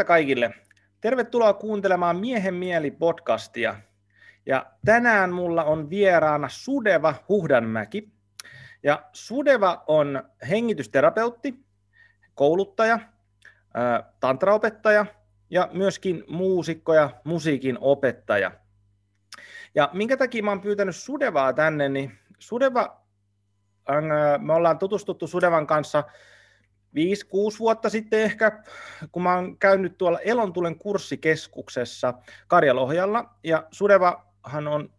Morjesta kaikille. Tervetuloa kuuntelemaan Miehen mieli podcastia. Ja tänään mulla on vieraana Sudeva Huhdanmäki. Ja Sudeva on hengitysterapeutti, kouluttaja, tantraopettaja ja myöskin muusikko ja musiikin opettaja. Ja minkä takia mä oon pyytänyt Sudevaa tänne, niin Sudeva, me ollaan tutustuttu Sudevan kanssa 5-6 vuotta sitten ehkä, kun mä oon käynyt tuolla Elontulen kurssikeskuksessa Karjalohjalla, ja Sudevahan on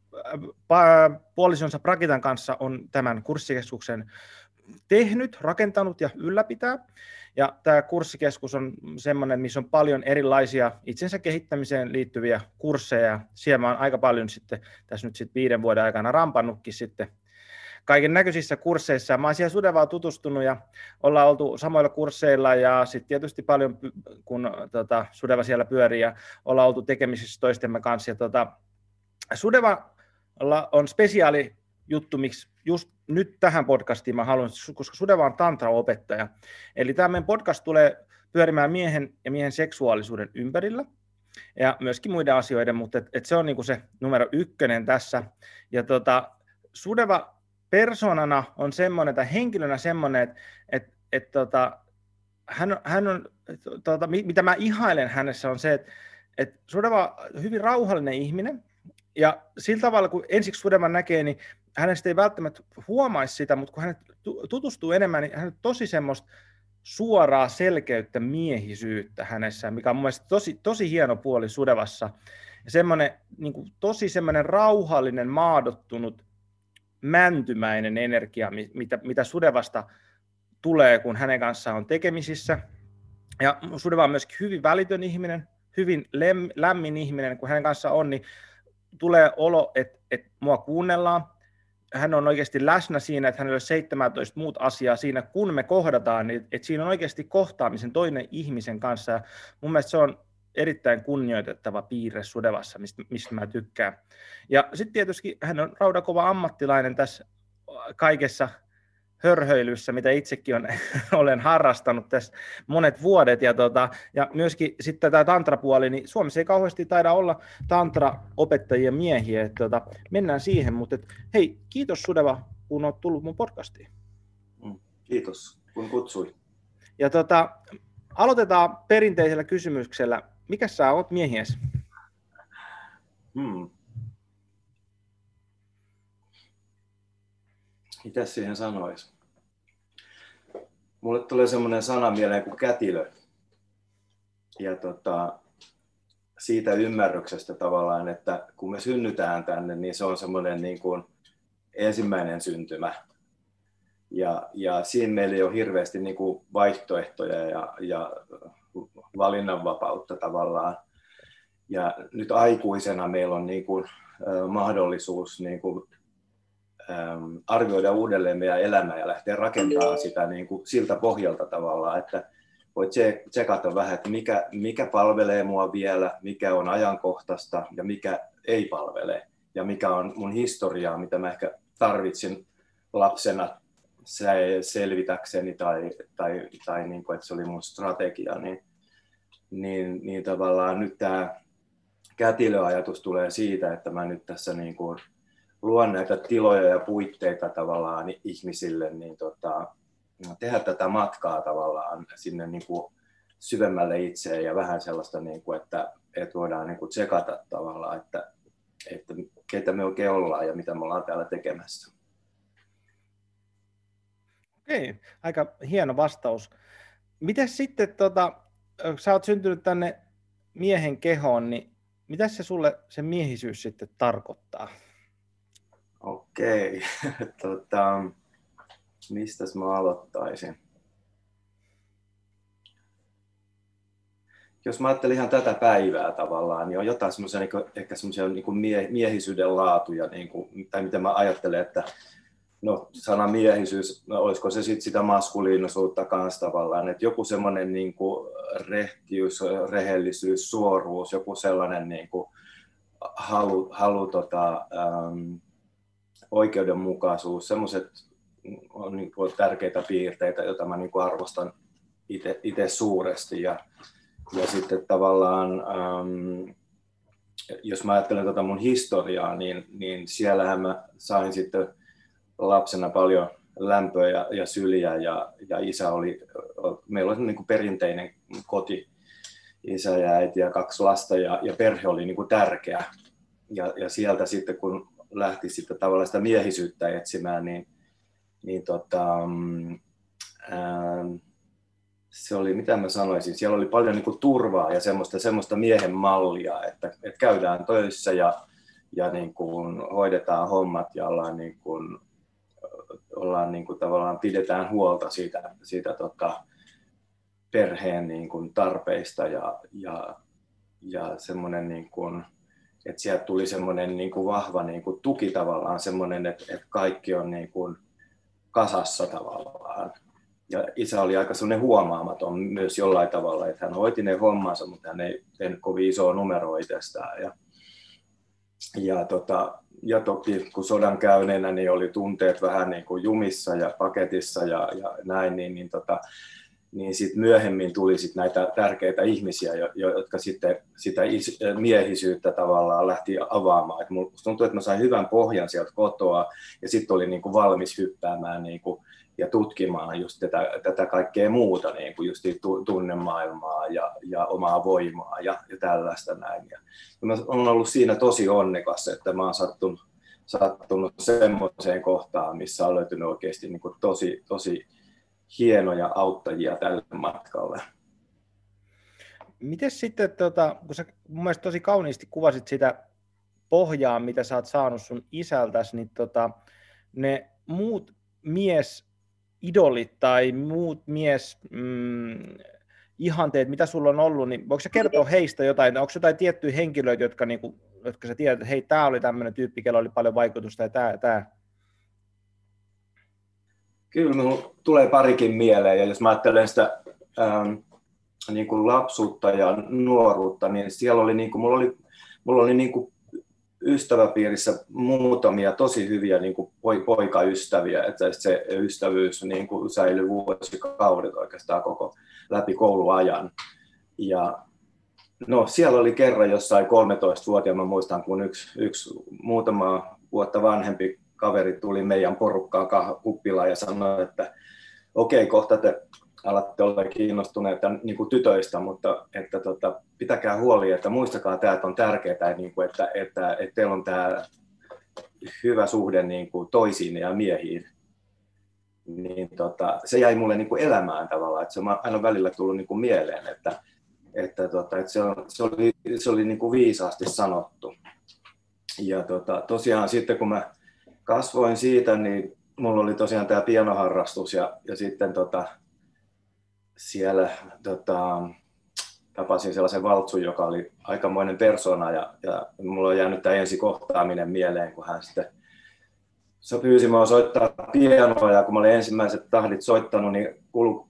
puolisonsa Prakitan kanssa on tämän kurssikeskuksen tehnyt, rakentanut ja ylläpitää. Ja tämä kurssikeskus on semmoinen, missä on paljon erilaisia itsensä kehittämiseen liittyviä kursseja. Siellä mä oon aika paljon sitten tässä nyt sitten viiden vuoden aikana rampannutkin sitten kaiken näköisissä kursseissa. Mä oon siellä Sudevaa tutustunut ja ollaan oltu samoilla kursseilla ja sitten tietysti paljon, kun tota, Sudeva siellä pyörii ja ollaan oltu tekemisissä toistemme kanssa. Ja, tota, Sudeva on spesiaali juttu, miksi just nyt tähän podcastiin mä haluan, koska Sudeva on tantra-opettaja. Eli tämä meidän podcast tulee pyörimään miehen ja miehen seksuaalisuuden ympärillä ja myöskin muiden asioiden, mutta et, et se on niinku se numero ykkönen tässä. Ja tota, Sudeva persoonana on semmoinen, tai henkilönä semmoinen, että et, et, tota, hän, hän on, tota, mitä mä ihailen hänessä on se, että et Sudeva on hyvin rauhallinen ihminen, ja sillä tavalla, kun ensiksi Sudeva näkee, niin hänestä ei välttämättä huomaisi sitä, mutta kun hän tutustuu enemmän, niin hän on tosi semmoista suoraa selkeyttä, miehisyyttä hänessä, mikä on mun mielestä tosi, tosi hieno puoli Sudevassa. Ja semmoinen niin kuin, tosi semmoinen rauhallinen, maadottunut, mäntymäinen energia, mitä, mitä Sudevasta tulee, kun hänen kanssaan on tekemisissä. Ja Sudeva on myöskin hyvin välitön ihminen, hyvin lem, lämmin ihminen, kun hänen kanssaan on, niin tulee olo, että, että mua kuunnellaan, hän on oikeasti läsnä siinä, että hänellä on 17 muut asiaa siinä, kun me kohdataan, niin että siinä on oikeasti kohtaamisen toinen ihmisen kanssa. Ja mun mielestä se on erittäin kunnioitettava piirre Sudevassa, mistä, mistä mä tykkään. Ja sitten tietysti hän on raudakova ammattilainen tässä kaikessa hörhöilyssä, mitä itsekin on, olen harrastanut tässä monet vuodet. Ja, tota, ja myöskin sitten tämä tantrapuoli, niin Suomessa ei kauheasti taida olla tantra-opettajia miehiä. Että, tota, mennään siihen, mutta et, hei, kiitos Sudeva, kun olet tullut mun podcastiin. Mm, kiitos, kun kutsuit. Ja tota, aloitetaan perinteisellä kysymyksellä. Mikä sä oot miehies? Hmm. Mitä siihen sanoisi? Mulle tulee semmoinen sana mieleen kuin kätilö. Ja tota, siitä ymmärryksestä tavallaan, että kun me synnytään tänne, niin se on semmoinen niin kuin ensimmäinen syntymä. Ja, ja siinä meillä ei ole hirveästi niin kuin vaihtoehtoja ja, ja valinnanvapautta tavallaan. Ja nyt aikuisena meillä on niin kuin, mahdollisuus niin kuin arvioida uudelleen meidän elämää ja lähteä rakentamaan sitä niin kuin siltä pohjalta tavallaan, että voit tsekata vähän, että mikä, mikä palvelee mua vielä, mikä on ajankohtaista ja mikä ei palvele ja mikä on mun historiaa, mitä mä ehkä tarvitsin lapsena selvitäkseni tai, tai, tai niin kuin, että se oli mun strategia, niin, niin, niin tavallaan nyt tämä kätilöajatus tulee siitä, että mä nyt tässä niin kuin luon näitä tiloja ja puitteita tavallaan ihmisille, niin tota, tehdä tätä matkaa tavallaan sinne niin kuin syvemmälle itseen ja vähän sellaista, niin kuin, että, että voidaan niin kuin tsekata tavallaan, että, että keitä me oikein ollaan ja mitä me ollaan täällä tekemässä. Okei, aika hieno vastaus. Miten sitten, tota, sä oot syntynyt tänne miehen kehoon, niin mitä se sulle se miehisyys sitten tarkoittaa? Okei, tota, mistä mä aloittaisin? Jos mä ajattelin ihan tätä päivää tavallaan, niin on jotain semmoisia niin ehkä semmoisia niin mie, miehisyyden laatuja, niin kuin, tai mitä mä ajattelen, että no, sana miehisyys, no, olisiko se sitten sitä maskuliinisuutta kanssa tavallaan, että joku semmoinen niin rehtiys, rehellisyys, suoruus, joku sellainen niin kuin halu, halu tota, ähm, oikeudenmukaisuus, semmoiset on niin kuin tärkeitä piirteitä, joita mä niin kuin arvostan itse suuresti. Ja ja sitten tavallaan, ähm, jos mä ajattelen tätä mun historiaa, niin, niin siellähän mä sain sitten lapsena paljon lämpöä ja, ja syliä ja, ja isä oli, meillä oli niin kuin perinteinen koti, isä ja äiti ja kaksi lasta ja, ja perhe oli niin kuin tärkeä. Ja, ja sieltä sitten kun lähti sitten tavallaan sitä miehisyyttä etsimään, niin, niin tota, ää, se oli, mitä mä sanoisin, siellä oli paljon niin kuin turvaa ja semmoista, semmoista miehen mallia, että, että käydään töissä ja, ja niin kuin hoidetaan hommat ja ollaan, niin kuin, ollaan niin kuin tavallaan pidetään huolta siitä, siitä tota, perheen niin kuin tarpeista ja, ja, ja semmoinen niin kuin, että sieltä tuli semmoinen niin kuin vahva niin kuin tuki tavallaan, semmoinen, että, että kaikki on niin kuin kasassa tavallaan. Ja isä oli aika semmoinen huomaamaton myös jollain tavalla, että hän hoiti ne hommansa, mutta hän ei tehnyt kovin isoa numeroa itsestään. Ja, ja, tota, ja toki kun sodan käyneenä niin oli tunteet vähän niin kuin jumissa ja paketissa ja, ja näin, niin, niin tota, niin sitten myöhemmin tuli sit näitä tärkeitä ihmisiä, jotka sitten sitä miehisyyttä tavallaan lähti avaamaan. Et musta tuntuu, että mä sain hyvän pohjan sieltä kotoa ja sitten oli niinku valmis hyppäämään niinku, ja tutkimaan just tätä, tätä kaikkea muuta, niin kuin just tunnemaailmaa ja, ja omaa voimaa ja, ja tällaista näin. Ja, mä olen ollut siinä tosi onnekas, että mä oon sattunut, sattunut semmoiseen kohtaan, missä on löytynyt oikeasti niin kuin tosi, tosi hienoja auttajia tälle matkalle. Miten sitten, tota, kun sä mun mielestä tosi kauniisti kuvasit sitä pohjaa, mitä sä oot saanut sun isältäsi, niin tota, ne muut mies idolit tai muut mies mm, ihanteet, mitä sulla on ollut, niin voiko sä kertoa heistä jotain? Onko jotain tiettyjä henkilöitä, jotka, niin kuin, jotka sä tiedät, että hei, tämä oli tämmöinen tyyppi, kello oli paljon vaikutusta ja tämä, tämä? Kyllä minulla tulee parikin mieleen, ja jos mä ajattelen sitä ähm, niin kuin lapsuutta ja nuoruutta, niin siellä oli, niin kuin, mulla oli, mulla oli niin kuin ystäväpiirissä muutamia tosi hyviä niin kuin poikaystäviä, että se ystävyys niin kuin säilyi vuosikaudet oikeastaan koko läpi kouluajan. Ja no, siellä oli kerran jossain 13-vuotiaana, muistan, kun yksi, yksi muutama vuotta vanhempi kaveri tuli meidän porukkaan kuppilaan ja sanoi, että okei, okay, kohta te alatte olla kiinnostuneita niin kuin tytöistä, mutta että tota, pitäkää huoli, että muistakaa tämä, että on tärkeää, niin kuin, että, että, että teillä on tämä hyvä suhde niin kuin toisiin ja miehiin. Niin tota, se jäi mulle niin kuin elämään tavallaan, että se on aina välillä tullut niin kuin mieleen, että, että, tota, että se, on, se oli, se oli niin kuin viisaasti sanottu. Ja tota, tosiaan sitten kun mä kasvoin siitä, niin mulla oli tosiaan tämä pianoharrastus ja, ja sitten tota, siellä tota, tapasin sellaisen valtsun, joka oli aikamoinen persona ja, ja mulla on jäänyt tämä ensi kohtaaminen mieleen, kun hän sitten se pyysi mua soittaa pianoa ja kun mä olin ensimmäiset tahdit soittanut, niin kuului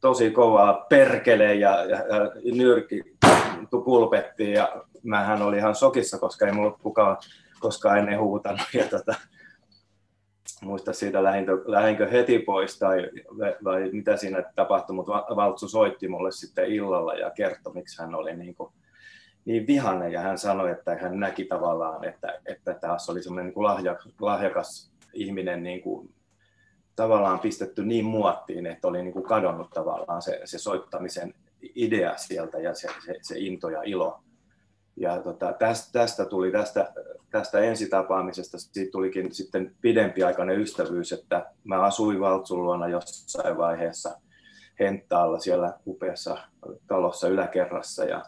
tosi kovaa perkele ja, ja, ja nyrki pulpettiin ja mähän oli ihan sokissa, koska ei mulla kukaan koskaan ennen huutanut ja tota, muista siitä lähinkö, lähinkö heti pois tai vai mitä siinä tapahtui, mutta Valtsu soitti mulle sitten illalla ja kertoi, miksi hän oli niin, kuin, niin vihainen. Ja hän sanoi, että hän näki tavallaan, että, että taas oli semmoinen niin lahjakas, lahjakas ihminen niin kuin, tavallaan pistetty niin muottiin, että oli niin kuin kadonnut tavallaan se, se soittamisen idea sieltä ja se, se, se into ja ilo ja tota, tästä, tästä tuli tästä, tästä ensitapaamisesta siitä tulikin sitten pidempiaikainen ystävyys, että mä asuin Valtsun luona jossain vaiheessa Henttaalla siellä upeassa talossa yläkerrassa ja,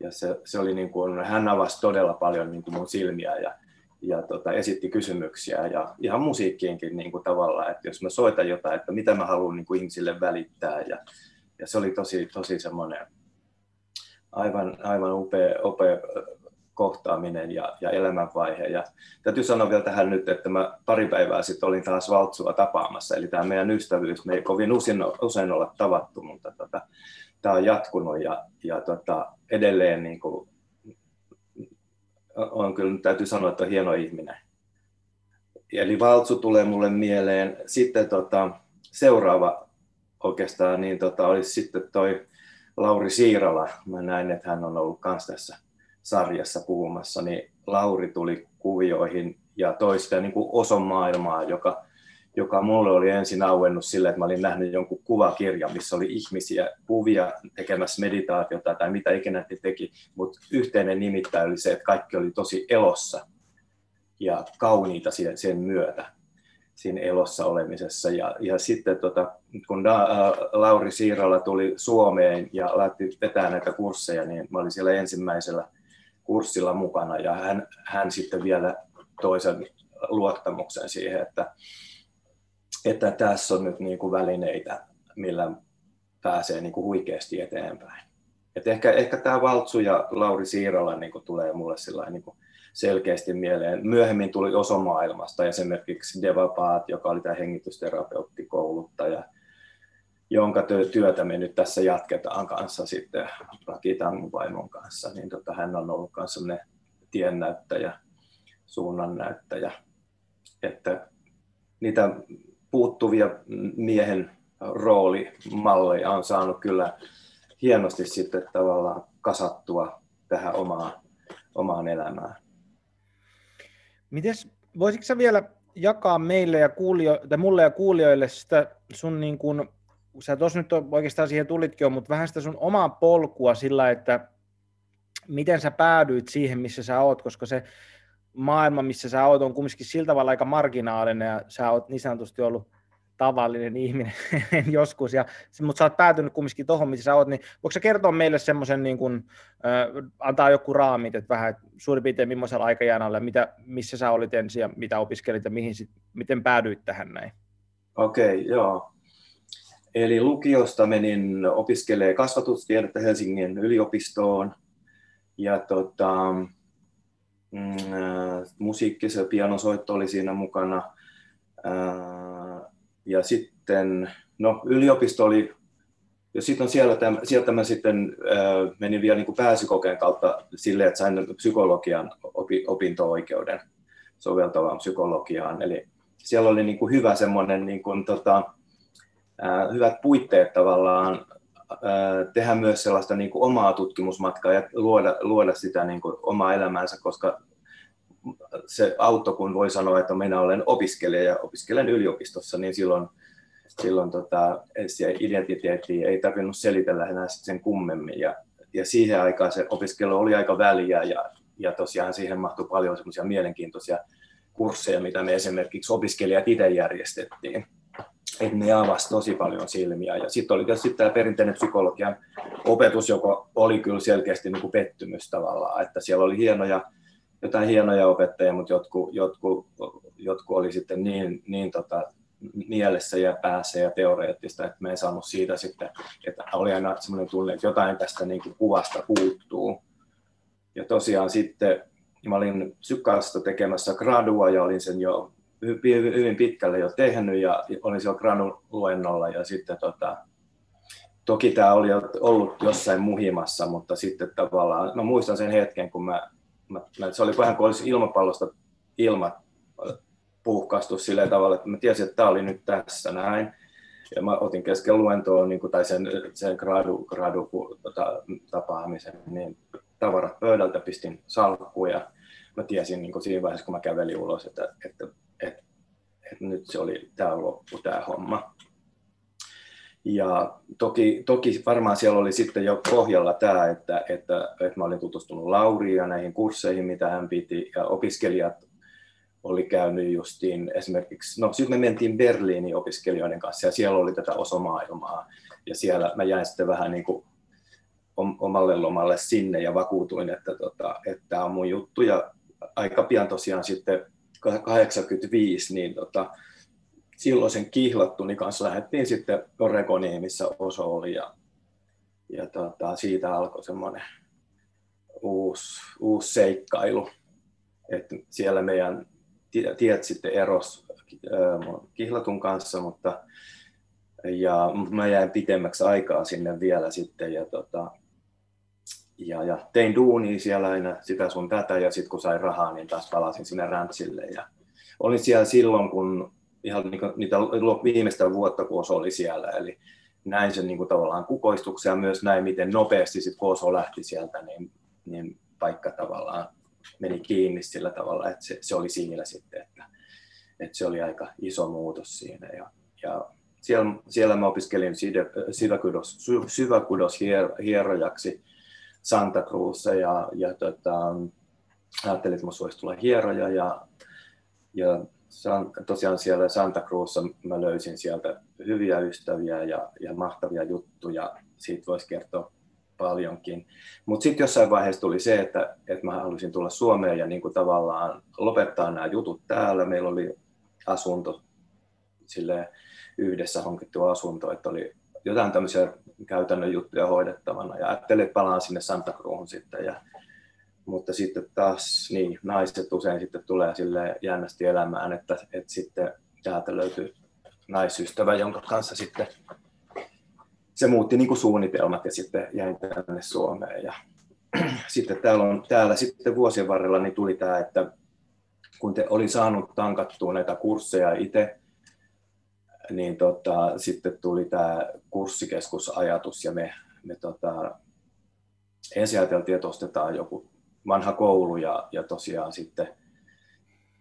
ja se, se oli niin kuin, hän avasi todella paljon niin kuin mun silmiä ja, ja tota, esitti kysymyksiä ja ihan musiikkiinkin niin kuin tavallaan, että jos mä soitan jotain, että mitä mä haluan niin kuin ihmisille välittää ja, ja se oli tosi, tosi semmoinen aivan, aivan upea, upea kohtaaminen ja, ja elämänvaihe. Ja täytyy sanoa vielä tähän nyt, että mä pari päivää sitten olin taas Valtsua tapaamassa, eli tämä meidän ystävyys, me ei kovin usein, usein olla tavattu, mutta tota, tämä on jatkunut ja, ja tota, edelleen niin kuin, on kyllä, täytyy sanoa, että on hieno ihminen. Eli Valtsu tulee mulle mieleen. Sitten tota, seuraava oikeastaan niin tota, olisi sitten toi Lauri Siirala, mä näin, että hän on ollut myös tässä sarjassa puhumassa, niin Lauri tuli kuvioihin ja toi sitä niin kuin oson maailmaa, joka, joka mulle oli ensin auennut sille, että mä olin nähnyt jonkun kuvakirjan, missä oli ihmisiä, kuvia tekemässä meditaatiota tai mitä ikinä ne teki, mutta yhteinen nimittäin oli se, että kaikki oli tosi elossa ja kauniita sen myötä siinä elossa olemisessa. Ja, ja sitten tota, kun da, ä, Lauri Siirala tuli Suomeen ja lähti vetämään näitä kursseja, niin mä olin siellä ensimmäisellä kurssilla mukana ja hän, hän sitten vielä toisen luottamuksen siihen, että, että tässä on nyt niin kuin välineitä, millä pääsee niin kuin huikeasti eteenpäin. Et ehkä, ehkä tämä Valtsu ja Lauri Siirala niin kuin tulee mulle niin kuin selkeästi mieleen. Myöhemmin tuli osomaailmasta esimerkiksi Devapaat, joka oli tämä hengitysterapeuttikouluttaja, jonka työtä me nyt tässä jatketaan kanssa sitten Rakitan vaimon kanssa, niin tota, hän on ollut myös sellainen tiennäyttäjä, suunnannäyttäjä, että niitä puuttuvia miehen roolimalleja on saanut kyllä hienosti sitten tavallaan kasattua tähän omaan, omaan elämään. Mites, voisitko sä vielä jakaa meille ja kuulio, tai mulle ja kuulijoille sitä sun niin kuin, sä tuossa nyt oikeastaan siihen tulitkin jo, mutta vähän sitä sun omaa polkua sillä, että miten sä päädyit siihen, missä sä oot, koska se maailma, missä sä oot, on kumminkin sillä tavalla aika marginaalinen ja sä oot niin sanotusti ollut tavallinen ihminen joskus, ja, mutta sä oot päätynyt kumminkin tuohon, missä sä oot, niin voiko sä kertoa meille semmoisen, niin kuin, äh, antaa joku raamit, että vähän että suurin piirtein millaisella aikajanalla, mitä, missä sä olit ensin ja mitä opiskelit ja mihin sit, miten päädyit tähän näin? Okei, okay, joo. Eli lukiosta menin opiskelemaan kasvatustiedettä Helsingin yliopistoon, ja tota, mm, musiikki, se pianosoitto oli siinä mukana, ja sitten, no yliopisto oli, ja sitten siellä, tämän, sieltä mä sitten äh, menin vielä niin kuin pääsykokeen kautta silleen, että sain psykologian opi, opinto-oikeuden soveltavaan psykologiaan. Eli siellä oli niin kuin hyvä semmoinen, niin kuin, tota, äh, hyvät puitteet tavallaan tehdä myös sellaista niin kuin omaa tutkimusmatkaa ja luoda, luoda sitä niin kuin omaa elämäänsä, koska se auto, kun voi sanoa, että minä olen opiskelija ja opiskelen yliopistossa, niin silloin, silloin tota, se identiteetti ei tarvinnut selitellä enää sen kummemmin. Ja, ja siihen aikaan se opiskelu oli aika väliä ja, ja tosiaan siihen mahtui paljon semmoisia mielenkiintoisia kursseja, mitä me esimerkiksi opiskelijat itse järjestettiin. Et ne avasi tosi paljon silmiä. Ja sitten oli tietysti tämä perinteinen psykologian opetus, joka oli kyllä selkeästi niin kuin pettymys tavallaan, että siellä oli hienoja jotain hienoja opettajia, mutta jotkut, jotkut, jotkut oli sitten niin, niin tota, mielessä ja päässä ja teoreettista, että me ei saanut siitä sitten, että oli aina semmoinen tunne, että jotain tästä niin kuin kuvasta puuttuu. Ja tosiaan sitten mä olin sykkaasta tekemässä gradua ja olin sen jo hyvin pitkälle jo tehnyt ja olin siellä gradun luennolla ja sitten tota, toki tämä oli ollut jossain muhimassa, mutta sitten tavallaan, mä muistan sen hetken, kun mä mä, mä, se oli vähän kuin olisi ilmapallosta ilmat puhkastu sillä tavalla, että mä tiesin, että tämä oli nyt tässä näin. Ja mä otin kesken luentoon niin kuin, tai sen, sen gradu, gradu tota, tapaamisen, niin tavarat pöydältä pistin salkkuun ja mä tiesin niin kuin siinä vaiheessa, kun mä kävelin ulos, että, että, että, että, että nyt se oli, tämä loppu, tämä homma. Ja toki, toki varmaan siellä oli sitten jo pohjalla tämä, että, että, että mä olin tutustunut Lauriin ja näihin kursseihin, mitä hän piti, ja opiskelijat oli käynyt justiin esimerkiksi, no sitten me mentiin Berliiniin opiskelijoiden kanssa, ja siellä oli tätä osomaailmaa, ja siellä mä jäin sitten vähän niin kuin omalle lomalle sinne, ja vakuutuin, että, tota, että tämä on mun juttu, ja aika pian tosiaan sitten 85, niin tota, silloisen kihlattuni kanssa lähdettiin sitten Oregoniin, missä Oso oli ja, ja tota, siitä alkoi semmoinen uusi, uusi seikkailu. Et siellä meidän tiet sitten eros kihlatun kanssa, mutta ja mä jäin pitemmäksi aikaa sinne vielä sitten ja, tota, ja, ja tein duunia siellä aina sitä sun tätä ja sitten kun sain rahaa, niin taas palasin sinne rantsille ja olin siellä silloin, kun ihan niin niitä viimeistä vuotta, kun oli siellä. Eli näin sen niin kuin tavallaan ja myös näin, miten nopeasti sit Koso lähti sieltä, niin, niin paikka tavallaan meni kiinni sillä tavalla, että se, se oli siinä sitten, että, että se oli aika iso muutos siinä. Ja, ja siellä, siellä mä opiskelin syväkudos, syväkudos hierojaksi Santa Cruzissa ja, ja tota, ajattelin, että voisi tulla hieroja ja, ja tosiaan siellä Santa Cruzissa mä löysin sieltä hyviä ystäviä ja, ja mahtavia juttuja. Siitä voisi kertoa paljonkin. Mutta sitten jossain vaiheessa tuli se, että, että mä halusin tulla Suomeen ja niin kuin tavallaan lopettaa nämä jutut täällä. Meillä oli asunto, sille yhdessä hankittu asunto, että oli jotain tämmöisiä käytännön juttuja hoidettavana ja ajattelin, että palaan sinne Santa Cruzun sitten. Ja, mutta sitten taas niin, naiset usein sitten tulee sille jännästi elämään, että, että sitten täältä löytyy naisystävä, jonka kanssa sitten se muutti niin kuin suunnitelmat ja sitten jäin tänne Suomeen. Ja sitten täällä, on, täällä sitten vuosien varrella niin tuli tämä, että kun te oli saanut tankattua näitä kursseja itse, niin tota, sitten tuli tämä kurssikeskusajatus ja me, me tota, ensin ajateltiin, että ostetaan joku vanha koulu ja, ja tosiaan sitten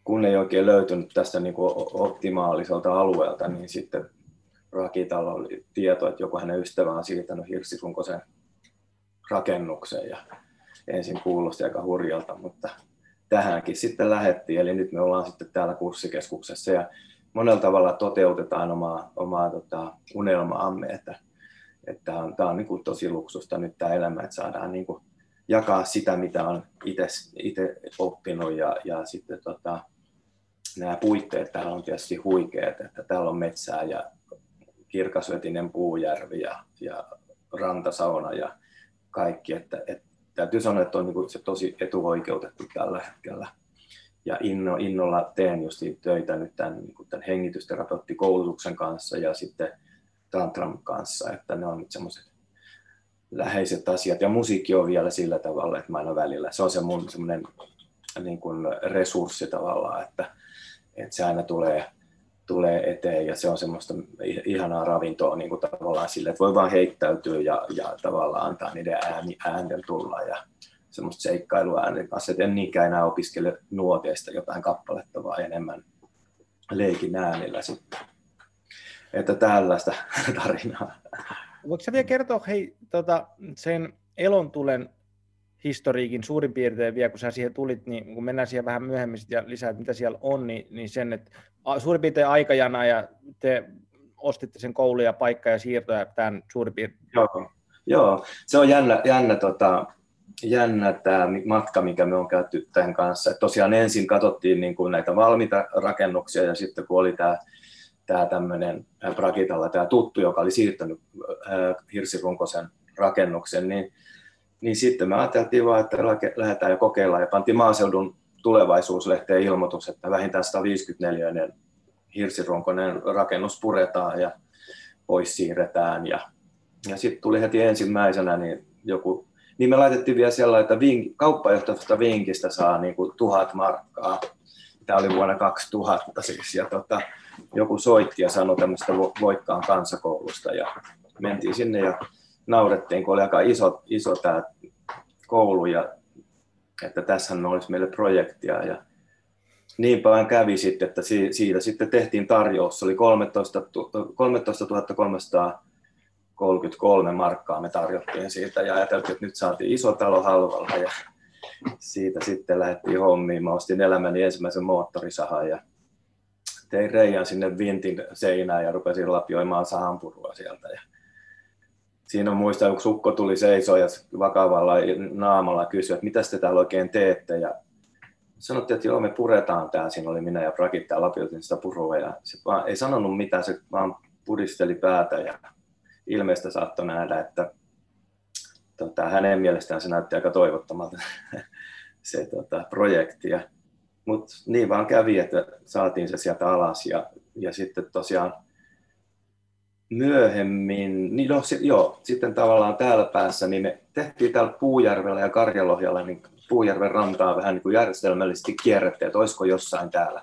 kun ei oikein löytynyt tästä niin kuin optimaaliselta alueelta, niin sitten Rakitalla oli tieto, että joku hänen ystävä on siirtänyt Hirsisunkosen rakennukseen ja ensin kuulosti aika hurjalta, mutta tähänkin sitten lähettiin, eli nyt me ollaan sitten täällä kurssikeskuksessa ja monella tavalla toteutetaan omaa, omaa tota, unelmaamme, että, että tämä on, tämä on niin kuin tosi luksusta nyt tämä elämä, että saadaan niin kuin jakaa sitä, mitä on itse oppinut ja, ja sitten tota, nämä puitteet täällä on tietysti huikeat, että täällä on metsää ja kirkasvetinen puujärvi ja, ja rantasauna ja kaikki, että, että täytyy sanoa, että on niin se tosi etuoikeutettu tällä hetkellä. Ja inno, innolla teen just töitä nyt tämän, niin tämän hengitysterapeuttikoulutuksen kanssa ja sitten tantran kanssa, että ne on nyt semmoiset läheiset asiat. Ja musiikki on vielä sillä tavalla, että mä aina välillä, se on se mun semmoinen niin kuin resurssi tavallaan, että, että se aina tulee tulee eteen ja se on semmoista ihanaa ravintoa niin kuin tavallaan sille, että voi vaan heittäytyä ja, ja tavallaan antaa niiden ääni, äänten tulla ja semmoista seikkailua äänen kanssa, en niinkään enää opiskele nuoteista jotain kappaletta, vaan enemmän leikin äänillä sitten. Että tällaista tarinaa. Voitko sä vielä kertoa hei, tota, sen elontulen historiikin suurin piirtein vielä, kun sä siihen tulit, niin kun mennään siihen vähän myöhemmin ja lisää, että mitä siellä on, niin, niin sen, että suurin piirtein aikajana ja te ostitte sen koulu ja paikka ja siirto ja tämän suurin piirtein. Joo, joo. se on jännä, jännä, tota, jännä tämä matka, mikä me on käyty tämän kanssa. Et tosiaan ensin katsottiin niin kuin näitä valmiita rakennuksia ja sitten kun oli tämä tämä tämmöinen Prakitalla tämä tuttu, joka oli siirtänyt Hirsirunkosen rakennuksen, niin niin sitten me ajateltiin vaan, että lähdetään ja kokeillaan ja pantiin maaseudun tulevaisuuslehteen ilmoitus, että vähintään 154 hirsirunkoinen rakennus puretaan ja pois siirretään. Ja, ja sitten tuli heti ensimmäisenä niin joku, niin me laitettiin vielä siellä, että vink, kauppajohtajasta vinkistä saa niin kuin tuhat markkaa. Tämä oli vuonna 2000 siis. Ja tota, joku soitti ja sanoi tämmöistä Voikkaan kansakoulusta ja mentiin sinne ja naurettiin, kun oli aika iso, iso tämä koulu ja että tässä olisi meille projektia ja niin paljon kävi sitten, että siitä sitten tehtiin tarjous. Se oli 13, 13 333 markkaa me tarjottiin siitä ja ajateltiin, että nyt saatiin iso talo halvalla ja siitä sitten lähdettiin hommiin. Mä ostin elämäni ensimmäisen moottorisahan ja tein reijän sinne vintin seinään ja rupesin lapioimaan sahanpurua sieltä. Ja siinä on muista, kun sukko tuli seisoo ja vakavalla naamalla kysyi, että mitä te täällä oikein teette. Ja sanottiin, että joo, me puretaan tää. Siinä oli minä ja Prakitta lapiotin sitä purua. Ja se vaan ei sanonut mitään, se vaan pudisteli päätä ja ilmeistä saattoi nähdä, että tota, hänen mielestään se näytti aika toivottomalta se tota, projekti. Mutta niin vaan kävi, että saatiin se sieltä alas ja, ja sitten tosiaan myöhemmin, niin no, sit, joo, sitten tavallaan täällä päässä, niin me tehtiin täällä Puujärvellä ja Karjalohjalla, niin Puujärven rantaa vähän niin kuin järjestelmällisesti kierrettiin, että olisiko jossain täällä,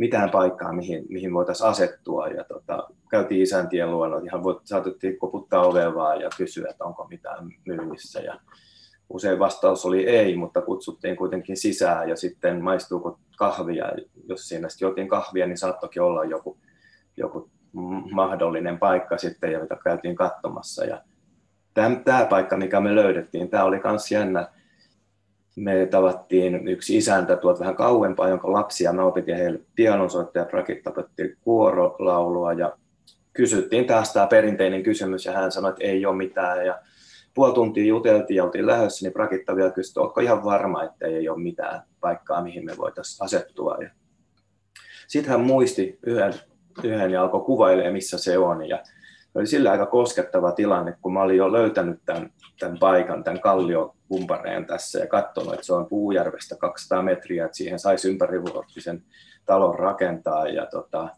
mitään paikkaa, mihin, mihin voitaisiin asettua. Ja tota, käytiin isäntien luona, ihan voit, saatettiin koputtaa oveen vaan ja kysyä, että onko mitään myynnissä. Ja usein vastaus oli ei, mutta kutsuttiin kuitenkin sisään ja sitten maistuuko kahvia. Jos siinä sitten jotin kahvia, niin saattokin olla joku, joku mahdollinen paikka sitten, jota käytiin katsomassa. Ja tämä paikka, mikä me löydettiin, tämä oli myös jännä me tavattiin yksi isäntä tuolta vähän kauempaa, jonka lapsia me opitin heille pianonsoittaja, rakittapetti kuorolaulua ja kysyttiin taas tämä perinteinen kysymys ja hän sanoi, että ei ole mitään ja puoli tuntia juteltiin ja oltiin lähdössä, niin Brakitta vielä kysyi, että oletko ihan varma, että ei ole mitään paikkaa, mihin me voitaisiin asettua. sitten hän muisti yhden, yhden ja alkoi kuvailemaan, missä se on. Ja oli sillä aika koskettava tilanne, kun mä olin jo löytänyt tämän, tämän paikan, tämän kalliokumpareen tässä ja katsonut, että se on Puujärvestä 200 metriä, että siihen saisi ympärivuotisen talon rakentaa ja, tota,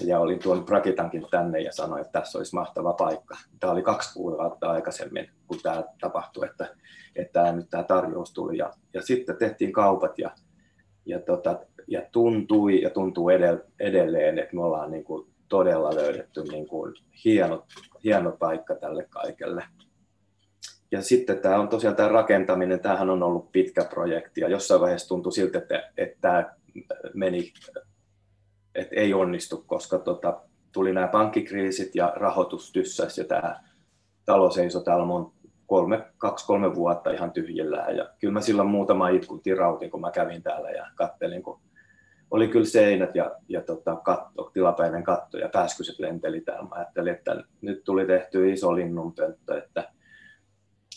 ja olin tuonut Brakitankin tänne ja sanoin, että tässä olisi mahtava paikka. Tämä oli kaksi kuukautta aikaisemmin, kun tämä tapahtui, että, että tämä, nyt tämä tarjous tuli ja, ja sitten tehtiin kaupat ja, ja, tota, ja tuntui ja tuntuu edelleen, että me ollaan niin kuin todella löydetty niin kuin hieno, hieno paikka tälle kaikelle. Ja sitten tämä on tosiaan tämä rakentaminen, tämähän on ollut pitkä projekti ja jossain vaiheessa tuntui siltä, että, että tämä meni, että ei onnistu, koska tota, tuli nämä pankkikriisit ja rahoitus tyssäsi ja tämä talo seisoi täällä mun kolme, kaksi-kolme vuotta ihan tyhjillään. Ja kyllä mä silloin muutama itkun tirautin, kun mä kävin täällä ja kattelin, kun oli kyllä seinät ja, ja tota, katto, tilapäinen katto ja pääskyset lenteli täällä. Mä ajattelin, että nyt tuli tehty iso linnunpönttö, että,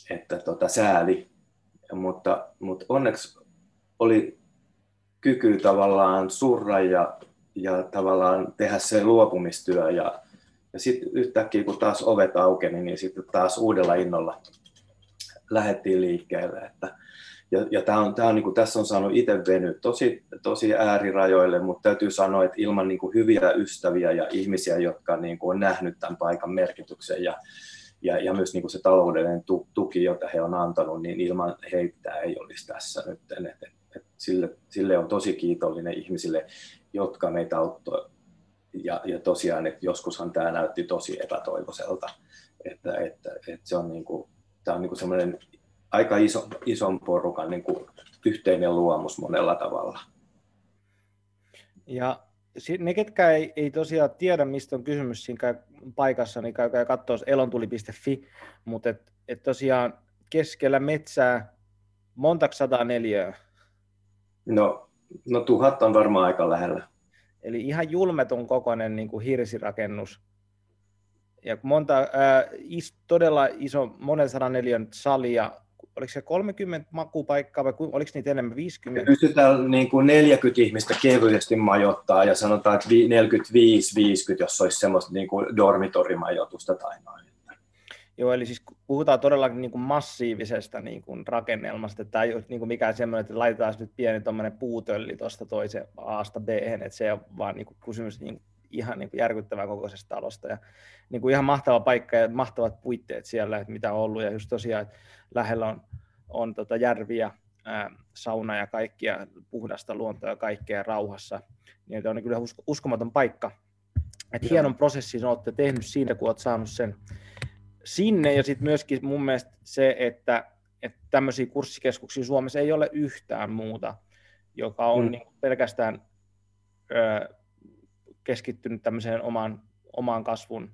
että tota, sääli. Mutta, mutta onneksi oli kyky tavallaan surra ja, ja tavallaan tehdä se luopumistyö. Ja, ja sitten yhtäkkiä, kun taas ovet aukeni, niin sitten taas uudella innolla lähdettiin liikkeelle. Että, ja, ja tämä on, tämä on, niin kuin, tässä on saanut itse venyä tosi, tosi äärirajoille, mutta täytyy sanoa, että ilman niin kuin, hyviä ystäviä ja ihmisiä, jotka niin kuin, on nähnyt tämän paikan merkityksen ja, ja, ja myös niin kuin se taloudellinen tuki, jota he on antanut, niin ilman heitä ei olisi tässä nyt. Et, et, et sille, sille on tosi kiitollinen ihmisille, jotka meitä auttoi. Ja, ja tosiaan, että joskushan tämä näytti tosi epätoivoiselta. Että, että, että se on, niin kuin, tämä on niin kuin semmoinen aika iso, ison porukan niin kuin yhteinen luomus monella tavalla. Ja ne, ketkä ei, ei tosiaan tiedä, mistä on kysymys siinä paikassa, niin käykää katsoa elontuli.fi, mutta et, et tosiaan keskellä metsää montaksi sataa neliöä? No, no tuhat on varmaan aika lähellä. Eli ihan julmetun kokoinen niin kuin hirsirakennus. Ja monta, ää, is, todella iso, monen sadan neliön salia, oliko se 30 makupaikkaa vai oliko niitä enemmän 50? Me pystytään niin kuin 40 ihmistä kevyesti majoittaa ja sanotaan, että 45-50, jos olisi semmoista niin kuin dormitorimajoitusta tai noin. Joo, eli siis puhutaan todellakin niin kuin massiivisesta niin kuin rakennelmasta, että tämä ei ole niin kuin mikään semmoinen, että laitetaan nyt pieni puutölli tuosta toisen A-sta B, että se on vaan niin kuin kysymys niin ihan niin kuin järkyttävän kokoisesta talosta. Ja niin kuin ihan mahtava paikka ja mahtavat puitteet siellä, että mitä on ollut. Ja just tosiaan, että lähellä on, on tota järviä, ää, sauna ja kaikkia, puhdasta luontoa ja kaikkea rauhassa. Niin on kyllä uskomaton paikka. Et hienon prosessin olette tehnyt siinä, kun olet saanut sen sinne. Ja sitten myöskin mun mielestä se, että, että tämmöisiä kurssikeskuksia Suomessa ei ole yhtään muuta, joka on mm. niin pelkästään ö, keskittynyt tämmöiseen omaan, omaan kasvun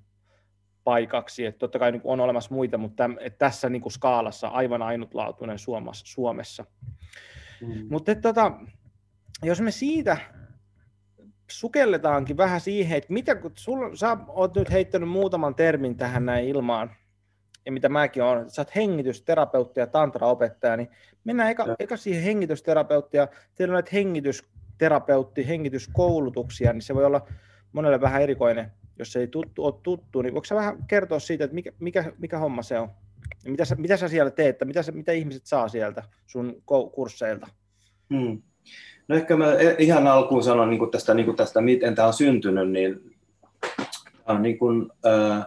paikaksi. Että totta kai niin on olemassa muita, mutta täm, että tässä niin kuin skaalassa aivan ainutlaatuinen Suomessa. Suomessa. Mm. Mutta tota, jos me siitä sukelletaankin vähän siihen, että mitä, kun sul, sä oot nyt heittänyt muutaman termin tähän näin ilmaan, ja mitä mäkin olen, että sä oot hengitysterapeutti ja tantraopettaja, niin mennään eka, eka siihen hengitysterapeuttia. Teillä on näitä hengitysterapeutti, hengityskoulutuksia, niin se voi olla monelle vähän erikoinen jos ei tuttu, ole tuttu, niin voiko sä vähän kertoa siitä, että mikä, mikä, mikä homma se on? Ja mitä, sä, mitä sä siellä teet, mitä, sä, mitä ihmiset saa sieltä sun kursseilta? Hmm. No ehkä mä e, ihan alkuun sanon niin tästä, niin tästä, miten tämä on syntynyt, niin on niin kuin, äh,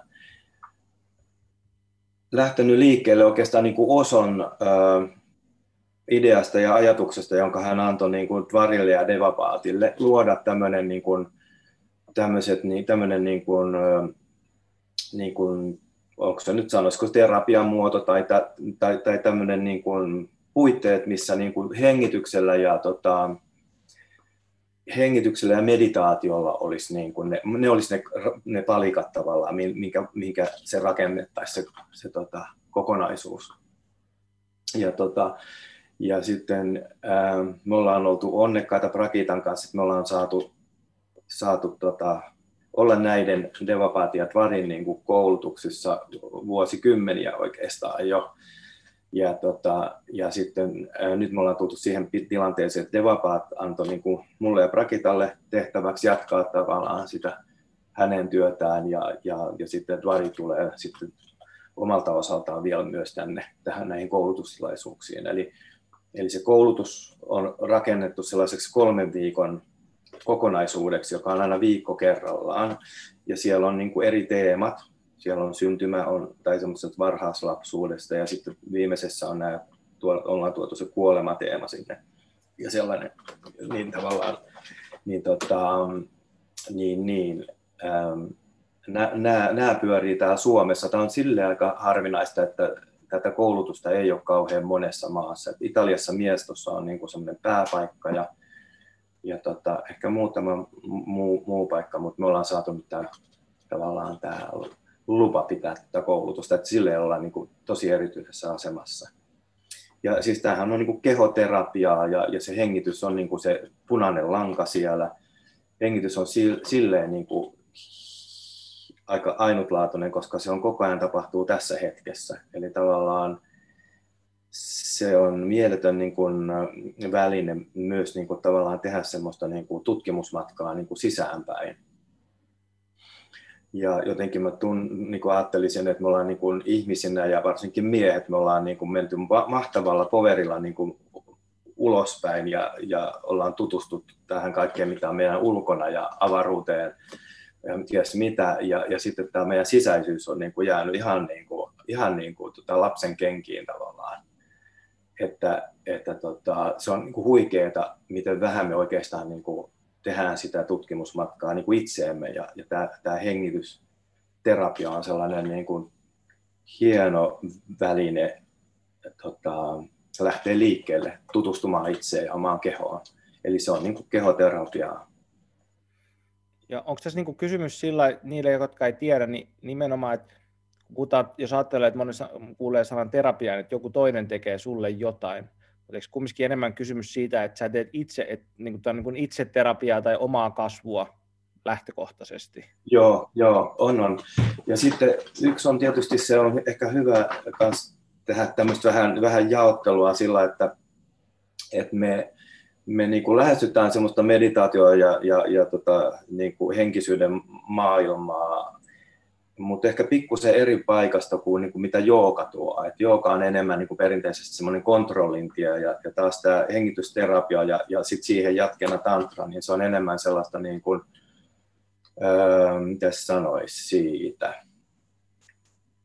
lähtenyt liikkeelle oikeastaan niin kuin Oson äh, ideasta ja ajatuksesta, jonka hän antoi niin kuin Tvarille ja Devapaatille, luoda tämmöinen niin kuin, tämmöiset, niin, tämmöinen niin kuin, niin kuin, onko se nyt sanoisiko terapian muoto tai, tai, tai tämmöinen niin kuin puitteet, missä niin kuin hengityksellä ja tota, hengityksellä ja meditaatiolla olisi niin kuin ne, ne, olisi ne, ne palikat tavallaan, minkä, minkä se rakennettaisiin se, se tota, kokonaisuus. Ja, tota, ja sitten ää, me ollaan oltu onnekkaita Prakitan kanssa, että me ollaan saatu, saatu tota, olla näiden Devapatiat Varin niin kuin koulutuksissa vuosikymmeniä oikeastaan jo. Ja, tota, ja sitten ää, nyt me ollaan tultu siihen tilanteeseen, että Devapaat antoi niin kuin mulle ja Prakitalle tehtäväksi jatkaa tavallaan sitä hänen työtään ja, ja, ja sitten Dvari tulee sitten omalta osaltaan vielä myös tänne tähän näihin koulutustilaisuuksiin. Eli, eli se koulutus on rakennettu sellaiseksi kolmen viikon kokonaisuudeksi, joka on aina viikko kerrallaan. Ja siellä on niin kuin eri teemat. Siellä on syntymä on, tai semmoiset varhaislapsuudesta ja sitten viimeisessä on nämä, tuolla, ollaan tuotu se kuolemateema sinne. Ja sellainen, niin tavallaan, niin, tota, niin, niin ähm, nämä pyörii täällä Suomessa. Tämä on sille aika harvinaista, että tätä koulutusta ei ole kauhean monessa maassa. Et Italiassa miestossa on niin semmoinen pääpaikka ja, ja tota, ehkä muutama muu, muu paikka, mutta me ollaan saatu nyt tämä, tavallaan tämä lupa pitää tätä koulutusta, että sille ollaan niin kuin tosi erityisessä asemassa. Ja siis tämähän on niin kuin kehoterapiaa ja, ja se hengitys on niin kuin se punainen lanka siellä. Hengitys on silleen niin kuin aika ainutlaatuinen, koska se on koko ajan tapahtuu tässä hetkessä. Eli tavallaan se on mieletön niin kuin, väline myös niin kuin, tavallaan tehdä semmoista niin kuin, tutkimusmatkaa niin kuin, sisäänpäin. Ja jotenkin mä tun, niin kuin ajattelisin, että me ollaan niin kuin, ihmisinä ja varsinkin miehet, me ollaan niin kuin, menty mahtavalla poverilla niin kuin, ulospäin ja, ja ollaan tutustuttu tähän kaikkeen, mitä on meidän ulkona ja avaruuteen ja ties mitä, ja, ja sitten tämä meidän sisäisyys on niin kuin jäänyt ihan, niin kuin, ihan niin kuin tota lapsen kenkiin tavallaan. Että, että tota, se on niin kuin huikeeta, miten vähän me oikeastaan niin kuin tehdään sitä tutkimusmatkaa niin kuin itseemme, ja, ja tämä, tämä hengitysterapia on sellainen niin kuin hieno väline tota, lähteä liikkeelle tutustumaan itseen ja omaan kehoon. Eli se on niin kuin kehoterapiaa ja onko tässä niin kysymys sillä niille, jotka ei tiedä, niin nimenomaan, että puhutaan, jos ajattelee, että monessa kuulee sanan terapia, niin että joku toinen tekee sulle jotain, eikö kumminkin enemmän kysymys siitä, että sä teet itse, että, niin kuin, niin itse terapiaa tai omaa kasvua lähtökohtaisesti? Joo, joo, on, on. Ja sitten yksi on tietysti se on ehkä hyvä kans tehdä tämmöistä vähän, vähän jaottelua sillä, että, että me me niin kuin lähestytään semmoista meditaatioa ja, ja, ja tota, niin kuin henkisyyden maailmaa, mutta ehkä pikkusen eri paikasta kuin, niin kuin mitä jooga tuo. Et jooga on enemmän niin kuin perinteisesti semmoinen kontrollintie ja, ja taas tämä hengitysterapia ja, ja sit siihen jatkena tantra, niin se on enemmän sellaista, niin kuin, öö, mitä sanoisi siitä,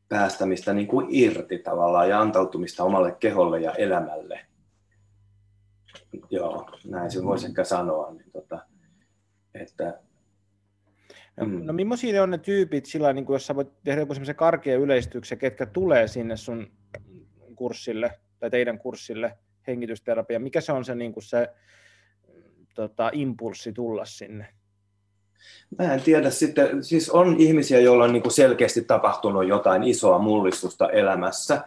päästämistä niin kuin irti tavallaan ja antautumista omalle keholle ja elämälle joo, näin se voisi ehkä sanoa. Niin tota, että, mm. no millaisia on ne tyypit sillä niin kuin jos sä voit tehdä joku semmoisen karkean yleistyksen, ketkä tulee sinne sun kurssille tai teidän kurssille hengitysterapia, mikä se on se, niin kuin se tota, impulssi tulla sinne? Mä en tiedä sitten, siis on ihmisiä, joilla on niin kuin selkeästi tapahtunut jotain isoa mullistusta elämässä.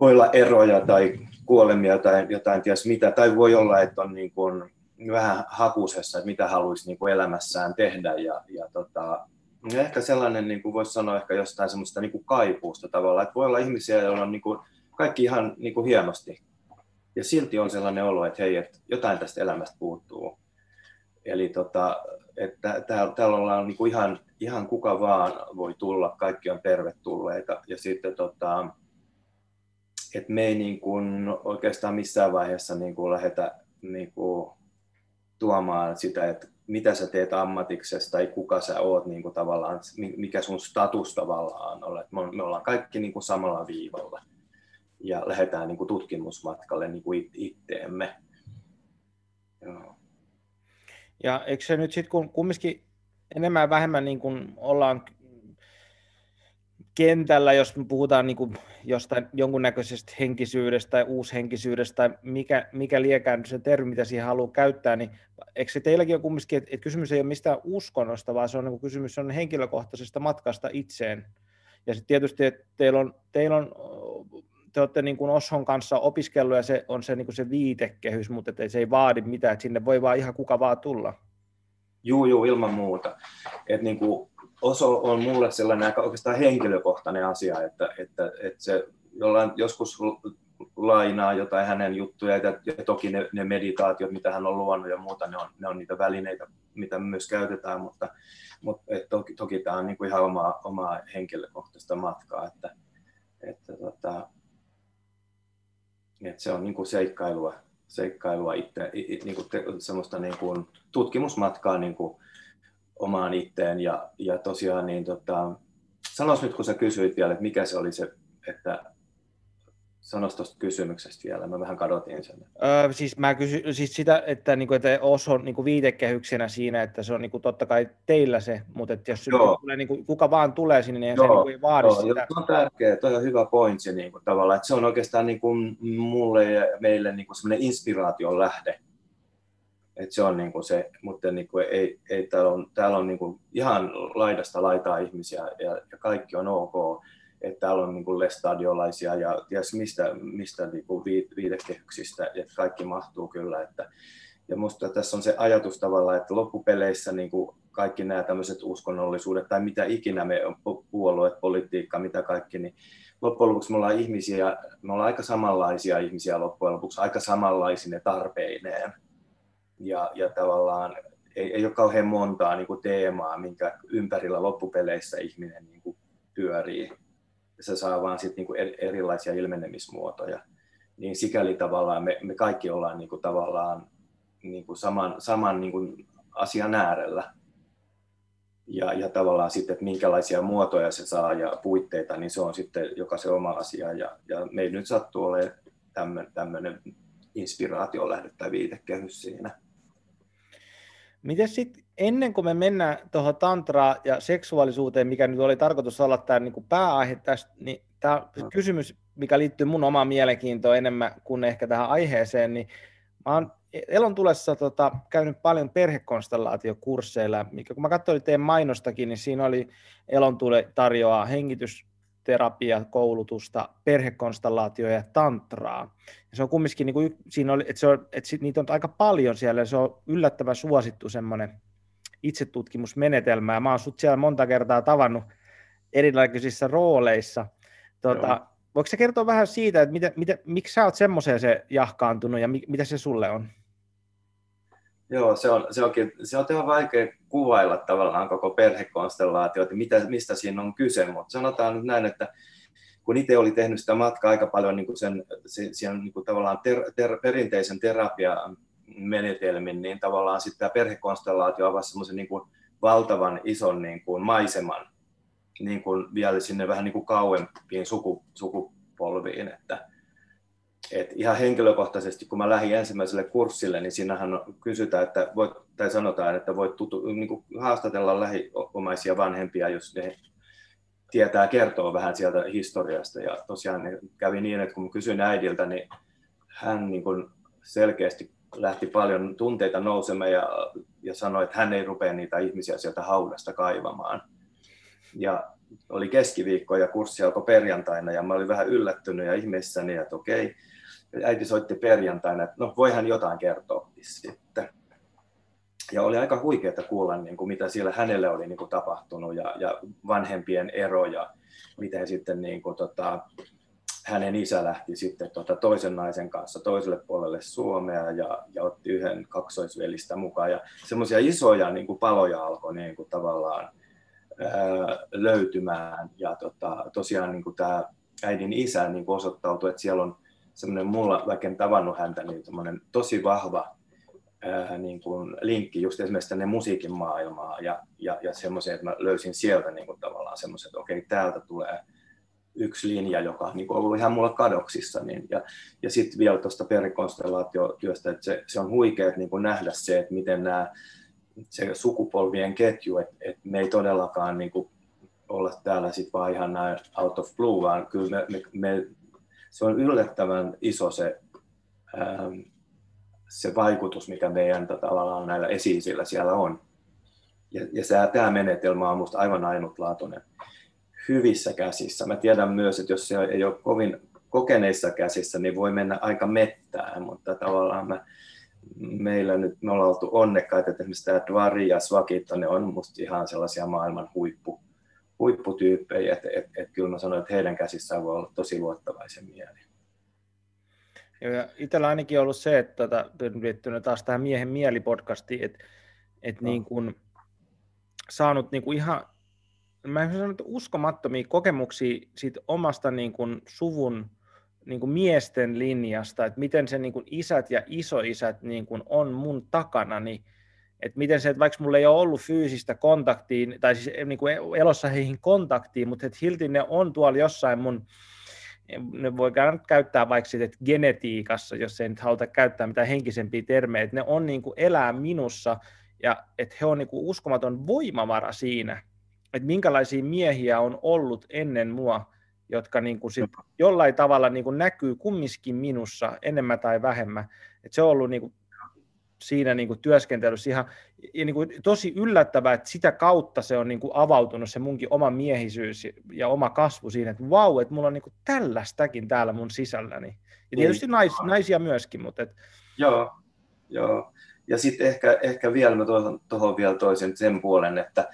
Voi olla eroja tai kuolemia tai jotain ties mitä, tai voi olla, että on niin kuin vähän hakusessa, että mitä haluaisi niin kuin elämässään tehdä, ja, ja tota, ja ehkä sellainen, niin kuin voisi sanoa ehkä jostain semmoista niin kuin kaipuusta tavallaan, että voi olla ihmisiä, joilla on niin kuin kaikki ihan niin kuin hienosti, ja silti on sellainen olo, että hei, että jotain tästä elämästä puuttuu. Eli tota, että täällä, täällä ollaan niin kuin ihan, ihan kuka vaan voi tulla, kaikki on tervetulleita. Ja sitten tota, että me ei niin kuin oikeastaan missään vaiheessa niin kuin lähdetä niin kuin tuomaan sitä, että mitä sä teet ammatiksessa tai kuka sä oot niin kuin tavallaan, mikä sun status tavallaan on. Me ollaan kaikki niin kuin samalla viivalla. ja lähdetään niin kuin tutkimusmatkalle niin kuin itteemme. Joo. Ja eikö se nyt sitten, kun kumminkin enemmän ja vähemmän niin kuin ollaan kentällä, jos puhutaan niin kuin jostain jonkunnäköisestä henkisyydestä tai uushenkisyydestä tai mikä, mikä liekään se termi, mitä siihen haluaa käyttää, niin eikö se teilläkin ole kumminkin, että, että kysymys ei ole mistään uskonnosta, vaan se on niin kysymys on henkilökohtaisesta matkasta itseen. Ja sitten tietysti, että teillä on, teillä on te olette niin kuin Oshon kanssa opiskellut ja se on se, niin kuin se viitekehys, mutta että se ei vaadi mitään, että sinne voi vaan ihan kuka vaan tulla. Juu, juu, ilman muuta. Et niin kuin Oso on mulle sellainen aika oikeastaan henkilökohtainen asia, että, että, että se jollain joskus lainaa jotain hänen juttuja, ja toki ne, ne meditaatiot, mitä hän on luonut ja muuta, ne on, ne on niitä välineitä, mitä myös käytetään, mutta, mutta et toki, toki tämä on niin kuin ihan omaa, omaa henkilökohtaista matkaa, että, että tota, että se on niin kuin seikkailua, seikkailua itse, niin kuin te, semmoista niin kuin tutkimusmatkaa niin kuin omaan itteen ja, ja tosiaan niin tota, sanois nyt kun sä kysyit vielä, että mikä se oli se, että sanoisi tuosta kysymyksestä vielä, mä vähän kadotin sen. Öö, siis mä kysyn siis sitä, että, niin kuin, että OS on niin kuin viitekehyksenä siinä, että se on niin kuin, totta kai teillä se, mutta että jos tulee, niin kuin, kuka vaan tulee sinne, niin joo, se niin kuin, ei vaadi joo, sitä. Joo, on tärkeä, toi on hyvä pointsi niin kuin, tavallaan, että se on oikeastaan niin kuin, mulle ja meille niin kuin semmoinen inspiraation lähde. Et se on niin kuin se, mutta niin kuin ei, ei, täällä on, täällä on niin kuin ihan laidasta laitaa ihmisiä ja, ja kaikki on ok että täällä on niin lestadiolaisia ja ties mistä, mistä niin kuin viitekehyksistä, että kaikki mahtuu kyllä. Että, ja minusta tässä on se ajatus tavallaan, että loppupeleissä niin kuin kaikki nämä tämmöiset uskonnollisuudet tai mitä ikinä me puolueet, politiikka, mitä kaikki, niin loppujen lopuksi me ollaan ihmisiä, me ollaan aika samanlaisia ihmisiä loppujen lopuksi, aika samanlaisine tarpeineen. Ja, ja tavallaan ei, ei ole kauhean montaa niin kuin teemaa, minkä ympärillä loppupeleissä ihminen niin kuin pyörii se saa vaan sit niinku erilaisia ilmenemismuotoja. Niin sikäli tavallaan me, me kaikki ollaan niinku tavallaan niinku saman, saman niinku asian äärellä. Ja, ja tavallaan sitten, että minkälaisia muotoja se saa ja puitteita, niin se on sitten jokaisen oma asia. Ja, ja meillä nyt sattuu olemaan tämmöinen inspiraation lähde tai viitekehys siinä. Miten sitten ennen kuin me mennään tuohon tantraa ja seksuaalisuuteen, mikä nyt oli tarkoitus olla tämä niin kuin pääaihe tästä, niin tämä kysymys, mikä liittyy mun omaan mielenkiintoon enemmän kuin ehkä tähän aiheeseen, niin mä oon Elon tulessa tota, käynyt paljon perhekonstellaatiokursseilla, mikä kun mä katsoin teidän mainostakin, niin siinä oli Elon tule tarjoaa hengitys, terapia, koulutusta, perhekonstellaatio ja tantraa. Ja se on kumminkin, niin kuin, siinä oli, että, se on, että niitä on aika paljon siellä, ja se on yllättävän suosittu semmoinen itsetutkimusmenetelmä, ja mä oon sut siellä monta kertaa tavannut erilaisissa rooleissa. Tuota, voiko se kertoa vähän siitä, että mitä, mitä, miksi sä oot semmoiseen se jahkaantunut, ja mi, mitä se sulle on? Joo, se on, se onkin, se on ihan vaikea kuvailla tavallaan koko perhekonstellaatio, että mitä, mistä siinä on kyse, mutta sanotaan nyt näin, että kun itse oli tehnyt sitä matkaa aika paljon niin kuin sen, sen niin kuin tavallaan ter, ter, perinteisen terapian menetelmin, niin tavallaan sitten tämä perhekonstellaatio avasi semmoisen niin valtavan ison niin kuin maiseman niin kuin vielä sinne vähän niin kuin kauempiin suku, sukupolviin, että, et ihan henkilökohtaisesti, kun mä lähdin ensimmäiselle kurssille, niin siinähän kysytään, että voit, tai sanotaan, että voit tutu, niin kuin haastatella lähiomaisia vanhempia, jos ne tietää kertoa vähän sieltä historiasta. Ja tosiaan kävi niin, että kun mä kysyin äidiltä, niin hän niin kuin selkeästi lähti paljon tunteita nousemaan ja, ja sanoi, että hän ei rupea niitä ihmisiä sieltä haudasta kaivamaan. Ja oli keskiviikko ja kurssi alkoi perjantaina ja mä olin vähän yllättynyt ja ihmeessäni, että okei, äiti soitti perjantaina, että no voihan jotain kertoa sitten. Ja oli aika huikeaa kuulla, niin kuin, mitä siellä hänelle oli niin kuin, tapahtunut ja, ja vanhempien eroja, miten sitten niin kuin, tota, hänen isä lähti sitten tota, toisen naisen kanssa toiselle puolelle Suomea ja, ja otti yhden kaksoisvelistä mukaan. Ja semmoisia isoja niin kuin, paloja alkoi niin kuin, tavallaan ää, löytymään. Ja tota, tosiaan niin kuin, tämä äidin isä niin kuin, osoittautui, että siellä on semmoinen mulla, vaikka en tavannut häntä, niin tosi vahva ää, niin kuin linkki just esimerkiksi tänne musiikin maailmaan ja, ja, ja semmoisen, että mä löysin sieltä niin kuin tavallaan semmoisen, että okei, täältä tulee yksi linja, joka niin on ollut ihan mulla kadoksissa. Niin, ja ja sitten vielä tuosta perikonstellaatiotyöstä, että se, se on huikea niin nähdä se, että miten nämä se sukupolvien ketju, että, että me ei todellakaan niin kuin, olla täällä sitten vaan ihan näin out of blue, vaan kyllä me, me, me, se on yllättävän iso se, ähm, se vaikutus, mikä meidän tavallaan näillä esiisillä siellä on. Ja, ja se, tämä menetelmä on minusta aivan ainutlaatuinen hyvissä käsissä. Mä tiedän myös, että jos se ei ole kovin kokeneissa käsissä, niin voi mennä aika mettään, mutta tavallaan mä, meillä nyt me ollaan oltu onnekkaita, että esimerkiksi tämä Dvari ja Svakita, ne on musta ihan sellaisia maailman huippu, huipputyyppejä, että et, et, kyllä mä sanoin, että heidän käsissään voi olla tosi luottavaisen mieli. Ja itsellä ainakin ollut se, että tota, liittynyt taas tähän miehen mielipodcastiin, että et no. niin kun, saanut niin kuin ihan, mä sanon, että uskomattomia kokemuksia siitä omasta niin kuin suvun niin kuin miesten linjasta, että miten se niin kuin isät ja isoisät niin kuin on mun takana, niin että miten se, että vaikka mulla ei ole ollut fyysistä kontaktiin, tai siis niin kuin elossa heihin kontaktiin, mutta että hilti ne on tuolla jossain mun, ne voi käyttää vaikka siitä, että genetiikassa, jos ei nyt haluta käyttää mitään henkisempiä termejä, että ne on niin kuin elää minussa, ja että he on niin kuin uskomaton voimavara siinä, että minkälaisia miehiä on ollut ennen mua, jotka niin kuin sit jollain tavalla niin kuin näkyy kumminkin minussa enemmän tai vähemmän. Et se on ollut niin kuin siinä niin kuin työskentelyssä ihan ja niin kuin tosi yllättävää, että sitä kautta se on niin kuin avautunut se munkin oma miehisyys ja oma kasvu siinä, että vau, että mulla on niin kuin tällaistakin täällä mun sisälläni. Ja niin. tietysti nais, naisia myöskin, mutta... Et... Joo, joo. Ja sitten ehkä, ehkä vielä mä tuohon vielä toisen sen puolen, että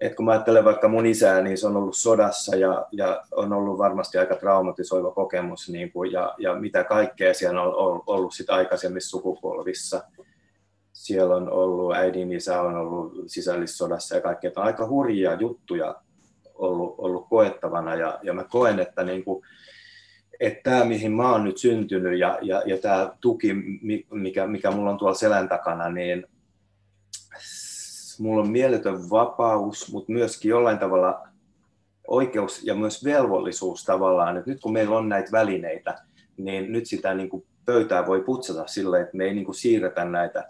et kun mä ajattelen vaikka mun isää, niin se on ollut sodassa ja, ja on ollut varmasti aika traumatisoiva kokemus niin kuin, ja, ja mitä kaikkea siellä on ollut, ollut sit aikaisemmissa sukupolvissa. Siellä on ollut, äidin isä on ollut sisällissodassa ja kaikkea. On aika hurjia juttuja ollut, ollut koettavana ja, ja mä koen, että niin kuin, että tämä, mihin mä oon nyt syntynyt ja, ja, ja tämä tuki, mikä, mikä mulla on tuolla selän takana, niin mulla on mieletön vapaus, mutta myöskin jollain tavalla oikeus ja myös velvollisuus tavallaan, että nyt kun meillä on näitä välineitä, niin nyt sitä niin kuin pöytää voi putsata sille, että me ei niin kuin siirretä näitä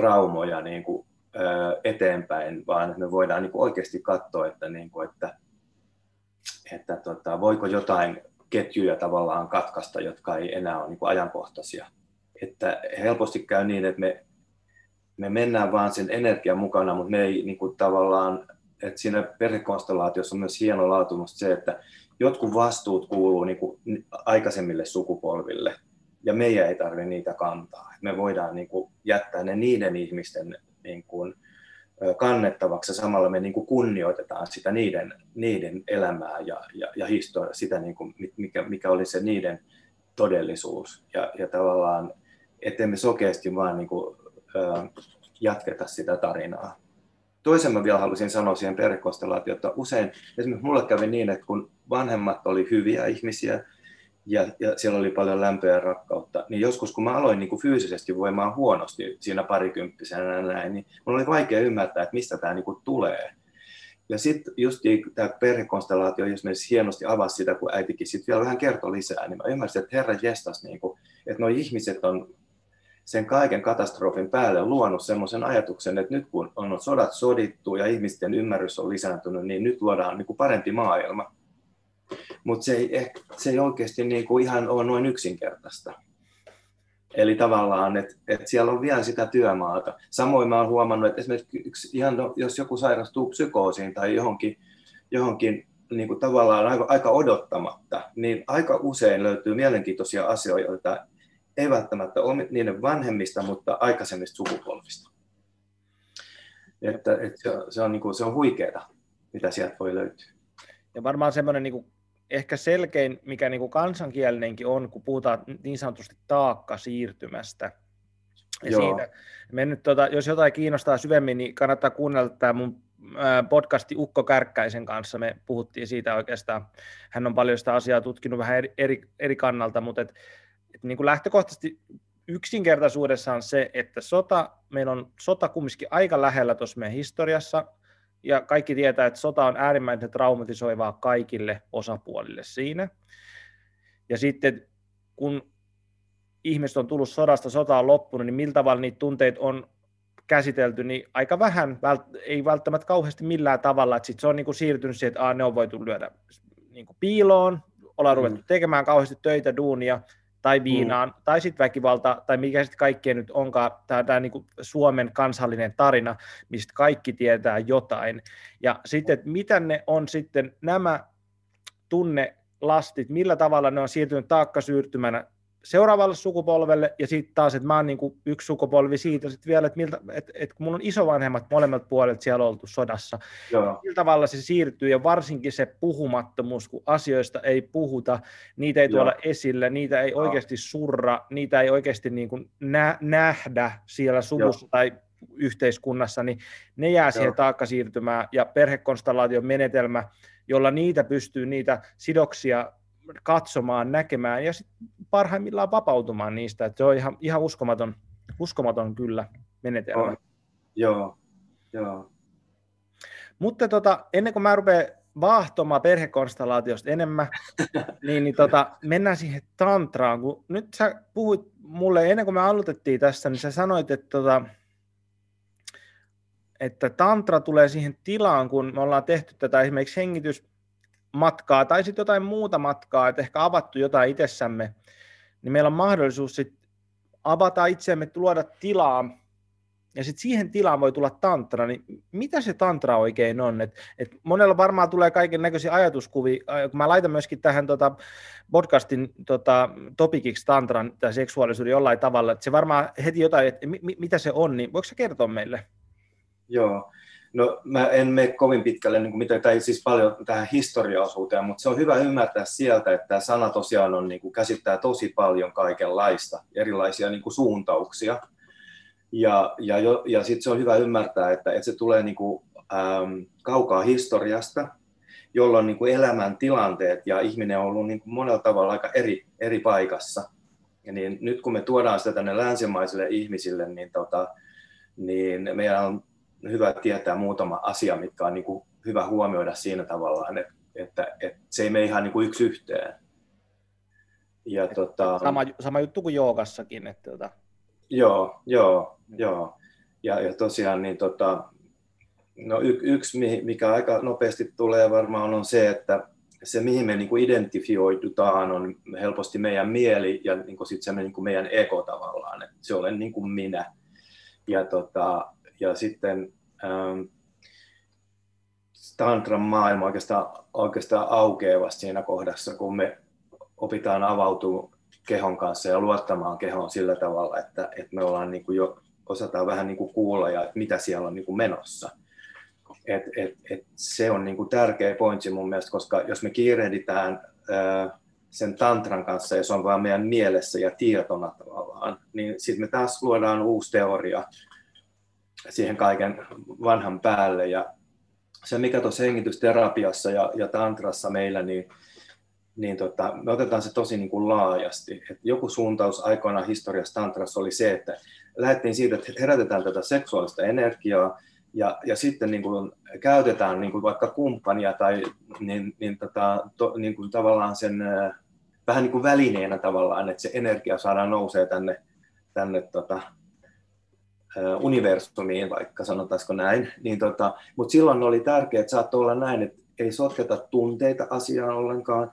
traumoja niin kuin, ö, eteenpäin, vaan me voidaan niin kuin oikeasti katsoa, että, niin kuin, että, että tota, voiko jotain ketjuja tavallaan katkaista, jotka ei enää ole niin kuin ajankohtaisia. Että helposti käy niin, että me me mennään vaan sen energian mukana, mutta me ei niin kuin tavallaan, että siinä perhekonstellaatiossa on myös hieno laatu se, että jotkut vastuut kuuluu niin kuin aikaisemmille sukupolville, ja meidän ei tarvitse niitä kantaa. Me voidaan niin kuin jättää ne niiden ihmisten niin kuin kannettavaksi, ja samalla me niin kuin kunnioitetaan sitä niiden, niiden elämää ja, ja, ja historiaa, sitä niin kuin, mikä, mikä oli se niiden todellisuus. Ja, ja tavallaan, ettei me sokeasti vaan niin kuin jatketa sitä tarinaa. Toisen mä vielä halusin sanoa siihen perhekonstellaatioon, että usein esimerkiksi mulle kävi niin, että kun vanhemmat oli hyviä ihmisiä ja, ja siellä oli paljon lämpöä ja rakkautta, niin joskus kun mä aloin niin kuin fyysisesti voimaan huonosti siinä parikymppisenä näin, niin mulla oli vaikea ymmärtää, että mistä tämä niin kuin tulee. Ja sitten just tämä perhekonstellaatio esimerkiksi hienosti avasi sitä, kun äitikin sitten vielä vähän kertoi lisää, niin mä ymmärsin, että herra jestas, niin kuin, että nuo ihmiset on sen kaiken katastrofin päälle luonut sellaisen ajatuksen, että nyt kun on sodat sodittu ja ihmisten ymmärrys on lisääntynyt, niin nyt luodaan niin kuin parempi maailma. Mutta se ei, ehkä, se ei oikeasti niin kuin ihan ole noin yksinkertaista. Eli tavallaan, että, että siellä on vielä sitä työmaata. Samoin mä olen huomannut, että esimerkiksi yksi, ihan, no, jos joku sairastuu psykoosiin tai johonkin, johonkin niin kuin tavallaan aika, aika odottamatta, niin aika usein löytyy mielenkiintoisia asioita, ei välttämättä niiden vanhemmista, mutta aikaisemmista sukupolvista. Että, että se, se, on, niin kuin, se on huikeaa, mitä sieltä voi löytyä. Ja varmaan semmoinen niin ehkä selkein, mikä niin kuin kansankielinenkin on, kun puhutaan niin sanotusti taakka siirtymästä. Ja siitä, me nyt, tota, jos jotain kiinnostaa syvemmin, niin kannattaa kuunnella tämä mun podcasti Ukko Kärkkäisen kanssa. Me puhuttiin siitä oikeastaan. Hän on paljon sitä asiaa tutkinut vähän eri, eri, eri kannalta, mutta et, että niin kuin lähtökohtaisesti yksinkertaisuudessaan se, että sota, meillä on sota kumminkin aika lähellä tuossa meidän historiassa, ja kaikki tietää, että sota on äärimmäisen traumatisoivaa kaikille osapuolille siinä. Ja sitten kun ihmiset on tullut sodasta, sota on loppunut, niin millä tavalla niitä tunteita on käsitelty, niin aika vähän, ei välttämättä kauheasti millään tavalla, että sit se on niin kuin siirtynyt siihen, että ne on voitu lyödä niin kuin piiloon, ollaan mm. ruvettu tekemään kauheasti töitä, duunia, tai mm. viinaan, mm. tai sitten väkivalta, tai mikä sitten kaikkea nyt onkaan, tämä niin Suomen kansallinen tarina, mistä kaikki tietää jotain. Ja sitten, että mitä ne on sitten nämä tunnelastit, millä tavalla ne on siirtynyt taakkasyytymänä seuraavalle sukupolvelle, ja sitten taas, että mä oon niin yksi sukupolvi siitä sitten vielä, että, miltä, että, että kun mulla on isovanhemmat molemmat puolet siellä oltu sodassa, Joo. millä tavalla se siirtyy, ja varsinkin se puhumattomuus, kun asioista ei puhuta, niitä ei Joo. tuoda esille, niitä ei Joo. oikeasti surra, niitä ei oikeasti niin kuin nä- nähdä siellä suvussa Joo. tai yhteiskunnassa, niin ne jää Joo. siihen taakkasiirtymään, ja perhekonstellaation menetelmä, jolla niitä pystyy, niitä sidoksia katsomaan, näkemään ja sitten parhaimmillaan vapautumaan niistä. Että se on ihan, ihan uskomaton, uskomaton kyllä menetelmä. Oh, joo, joo. Mutta tota, ennen kuin mä rupean vaahtomaan perhekonstellaatiosta enemmän, niin, niin tota, mennään siihen tantraan. Kun nyt sä puhuit mulle, ennen kuin me aloitettiin tässä, niin sä sanoit, että, tota, että tantra tulee siihen tilaan, kun me ollaan tehty tätä esimerkiksi hengitys, matkaa tai sitten jotain muuta matkaa, että ehkä avattu jotain itsessämme, niin meillä on mahdollisuus sitten avata itseämme, luoda tilaa, ja sitten siihen tilaan voi tulla tantra, niin mitä se tantra oikein on? Et, et monella varmaan tulee kaiken näköisiä ajatuskuvia, kun mä laitan myöskin tähän tota podcastin tota, topikiksi tantran tai seksuaalisuuden jollain tavalla, että se varmaan heti jotain, että mi, mitä se on, niin voiko se kertoa meille? Joo, No mä en mene kovin pitkälle, niin kuin mitä, tai siis paljon tähän historiaosuuteen, mutta se on hyvä ymmärtää sieltä, että tämä sana tosiaan on, niin kuin, käsittää tosi paljon kaikenlaista, erilaisia niin kuin, suuntauksia. Ja, ja, ja sitten se on hyvä ymmärtää, että, että se tulee niin kuin, äm, kaukaa historiasta, jolloin niin kuin elämän tilanteet ja ihminen on ollut niin kuin monella tavalla aika eri, eri paikassa. Ja niin nyt kun me tuodaan sitä tänne länsimaisille ihmisille, niin, tota, niin meidän on hyvä tietää muutama asia, mitkä on niin kuin hyvä huomioida siinä tavallaan, että, että, että se ei mene ihan niin kuin yksi yhteen. Ja, Et, tota, sama, sama juttu kuin joogassakin. Että, tota... Joo, joo, joo. Ja, ja tosiaan niin tota, no y, yksi, mikä aika nopeasti tulee varmaan on se, että se mihin me niin kuin identifioidutaan on helposti meidän mieli ja niin kuin sit se niin kuin meidän ego tavallaan, että se olen niin kuin minä. Ja tota, ja sitten ähm, tantran maailma oikeastaan, oikeastaan aukeaa vasta siinä kohdassa, kun me opitaan avautua kehon kanssa ja luottamaan kehoon sillä tavalla, että, että me ollaan niin kuin jo osataan vähän niin kuin kuulla ja mitä siellä on niin kuin menossa. Et, et, et se on niin kuin tärkeä pointsi mun mielestä, koska jos me kiirehditään ää, sen tantran kanssa ja se on vain meidän mielessä ja tietona tavallaan, niin sitten me taas luodaan uusi teoria, siihen kaiken vanhan päälle. Ja se, mikä tuossa hengitysterapiassa ja, ja tantrassa meillä, niin, niin tota, me otetaan se tosi niin kuin laajasti. Et joku suuntaus aikoinaan historiassa tantrassa oli se, että lähdettiin siitä, että herätetään tätä seksuaalista energiaa, ja, ja sitten niin kuin käytetään niin kuin vaikka kumppania tai niin, niin, tota, to, niin kuin tavallaan sen vähän niin kuin välineenä tavallaan, että se energia saadaan nousee tänne, tänne tota, universumiin, vaikka sanotaanko näin, niin tota, mutta silloin oli tärkeää, että saattoi olla näin, että ei sotketa tunteita asiaan ollenkaan,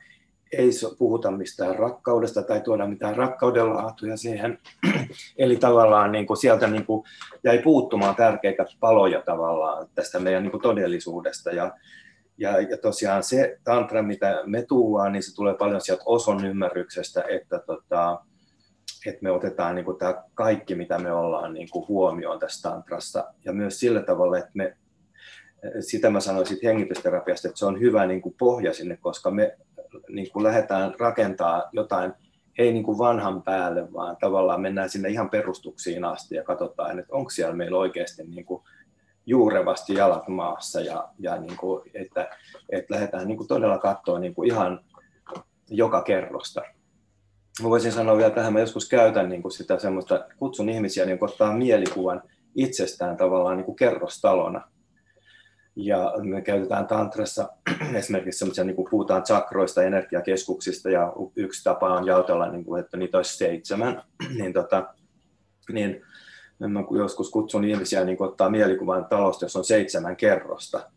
ei puhuta mistään rakkaudesta tai tuoda mitään rakkaudenlaatuja siihen. Eli tavallaan niin kuin sieltä niin kuin jäi puuttumaan tärkeitä paloja tavallaan tästä meidän niin kuin todellisuudesta. Ja, ja, ja tosiaan se tantra, mitä me tuuaan, niin se tulee paljon sieltä oson ymmärryksestä, että tota, että me otetaan niin kuin tämä kaikki, mitä me ollaan niin kuin huomioon tässä tantrassa. Ja myös sillä tavalla, että me, sitä mä sanoisin hengitysterapiasta, että se on hyvä niin kuin pohja sinne, koska me niin kuin lähdetään rakentaa jotain, ei niin kuin vanhan päälle, vaan tavallaan mennään sinne ihan perustuksiin asti ja katsotaan, että onko siellä meillä oikeasti niin kuin juurevasti jalat maassa ja, ja niin kuin, että, että lähdetään niin kuin todella katsoa niin kuin ihan joka kerrosta mä voisin sanoa vielä tähän, mä joskus käytän niin kuin sitä semmoista, kutsun ihmisiä niin ottaa mielikuvan itsestään tavallaan niin kuin kerrostalona. Ja me käytetään tantrassa esimerkiksi semmoisia, niin kuin puhutaan chakroista, energiakeskuksista, ja yksi tapa on jaotella, niin kuin, että niitä olisi seitsemän. niin, tota, niin mä joskus kutsun ihmisiä niin kuin ottaa mielikuvan talosta, jos on seitsemän kerrosta.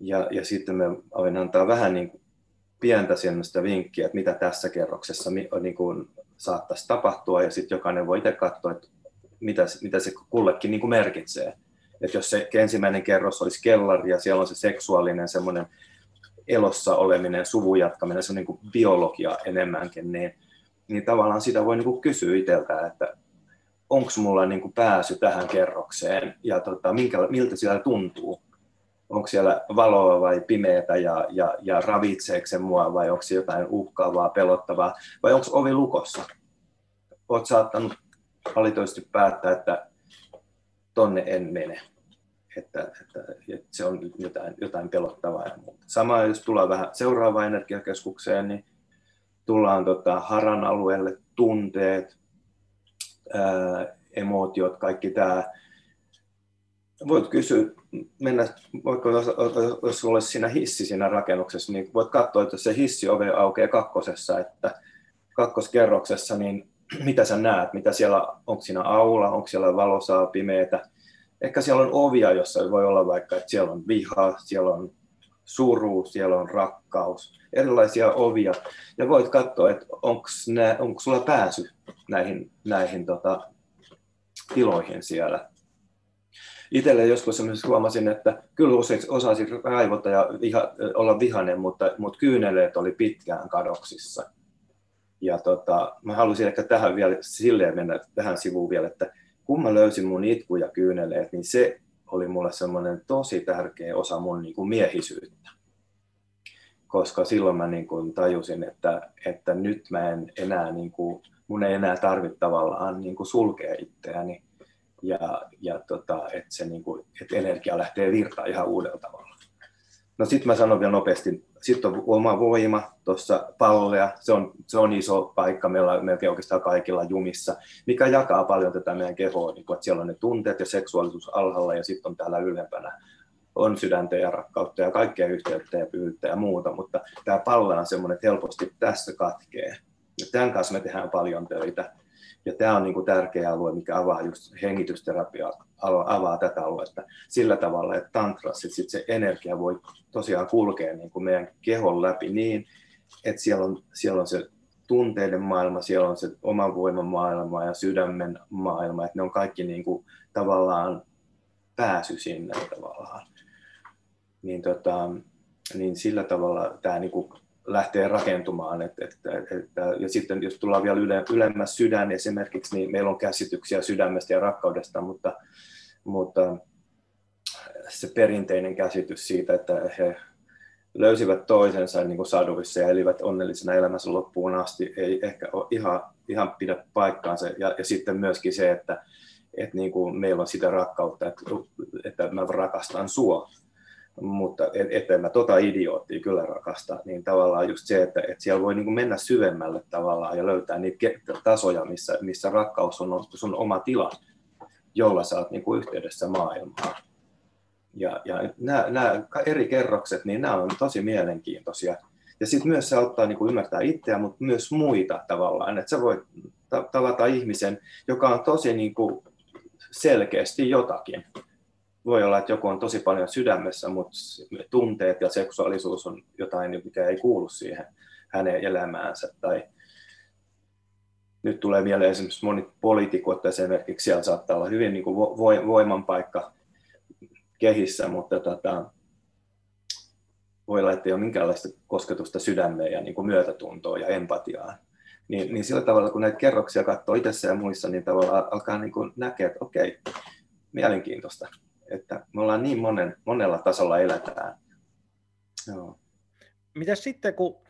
Ja, ja sitten me aloin antaa vähän niin kuin pientä semmoista vinkkiä, että mitä tässä kerroksessa niin kuin saattaisi tapahtua, ja sitten jokainen voi itse katsoa, että mitä, mitä se kullekin niin kuin merkitsee. Että jos se ensimmäinen kerros olisi kellari ja siellä on se seksuaalinen semmoinen elossa oleminen, suvun jatkaminen, se on niin kuin biologia enemmänkin, niin, niin tavallaan sitä voi niin kuin kysyä itseltä, että onko mulla niin kuin pääsy tähän kerrokseen ja tota, minkä, miltä siellä tuntuu. Onko siellä valoa vai pimeätä ja, ja, ja ravitseeko se mua vai onko se jotain uhkaavaa, pelottavaa vai onko ovi lukossa. Olet saattanut valitoisesti päättää, että tonne en mene että, että, että se on jotain, jotain pelottavaa ja muuta. Sama jos tullaan vähän seuraavaan energiakeskukseen, niin tullaan tota, haran alueelle, tunteet, ää, emootiot, kaikki tämä. Voit kysyä, mennä, vaikka jos, jos olisi siinä hissi siinä rakennuksessa, niin voit katsoa, että se hissi ove aukeaa kakkosessa, että kakkoskerroksessa, niin mitä sä näet, mitä siellä, onko siinä aula, onko siellä valosaa, pimeätä, ehkä siellä on ovia, jossa voi olla vaikka, että siellä on viha, siellä on suru, siellä on rakkaus, erilaisia ovia. Ja voit katsoa, että onko sulla pääsy näihin, näihin tota, tiloihin siellä. Itselle joskus huomasin, että kyllä osasin raivota ja viha, olla vihainen, mutta, mutta kyyneleet oli pitkään kadoksissa. Ja tota, mä haluaisin ehkä tähän vielä silleen mennä tähän sivuun vielä, että kun mä löysin mun itku ja kyyneleet, niin se oli mulle semmoinen tosi tärkeä osa mun niin kuin miehisyyttä. Koska silloin mä niin kuin tajusin, että, että nyt mä en enää, niin kuin, mun ei enää tarvitse tavallaan niin kuin sulkea itseäni ja, ja tota, että, se niin kuin, että energia lähtee virtaan ihan uudella tavalla. No sitten mä sanon vielä nopeasti sitten on oma voima tuossa pallolla, se on, se on iso paikka meillä melkein oikeastaan kaikilla jumissa, mikä jakaa paljon tätä meidän kehoa, niin kun, että siellä on ne tunteet ja seksuaalisuus alhaalla ja sitten on täällä ylempänä on sydäntä ja rakkautta ja kaikkea yhteyttä ja pyyttä ja muuta, mutta tämä pallo on semmoinen, että helposti tässä katkee. Ja tämän kanssa me tehdään paljon töitä. Ja tämä on niin kuin tärkeä alue, mikä avaa just hengitysterapia, avaa tätä aluetta sillä tavalla, että tantrassa sit se energia voi tosiaan kulkea niin kuin meidän kehon läpi niin, että siellä on, siellä on se tunteiden maailma, siellä on se oman voiman maailma ja sydämen maailma, että ne on kaikki niin kuin tavallaan pääsy sinne tavallaan. Niin, tota, niin sillä tavalla tämä niin kuin lähtee rakentumaan. Et, et, et, ja sitten jos tullaan vielä yle, ylemmäs sydän esimerkiksi, niin meillä on käsityksiä sydämestä ja rakkaudesta, mutta, mutta se perinteinen käsitys siitä, että he löysivät toisensa niin kuin saduissa ja elivät onnellisena elämänsä loppuun asti, ei ehkä ole ihan, ihan pidä paikkaansa. Ja, ja sitten myöskin se, että, että niin kuin meillä on sitä rakkautta, että, että mä rakastan sua mutta että mä tota idioottia kyllä rakasta, niin tavallaan just se, että, että siellä voi niin mennä syvemmälle tavallaan ja löytää niitä tasoja, missä, missä rakkaus on sun oma tila, jolla sä oot niin kuin yhteydessä maailmaan. Ja, ja nämä, nämä eri kerrokset, niin nämä on tosi mielenkiintoisia. Ja sitten myös se auttaa niin kuin ymmärtää itseä, mutta myös muita tavallaan. Että sä voit tavata ihmisen, joka on tosi niin kuin selkeästi jotakin voi olla, että joku on tosi paljon sydämessä, mutta tunteet ja seksuaalisuus on jotain, mikä ei kuulu siihen hänen elämäänsä. Tai nyt tulee vielä esimerkiksi moni poliitikot esimerkiksi, siellä saattaa olla hyvin niin kuin voiman paikka kehissä, mutta tota, voi olla, että ei ole minkäänlaista kosketusta sydämeen ja niin kuin ja empatiaa. Niin, niin sillä tavalla, kun näitä kerroksia katsoo itsessä ja muissa, niin tavallaan alkaa niin kuin näkeä, että okei, mielenkiintoista että me ollaan niin monen, monella tasolla eletään. Joo. Mitäs sitten, kun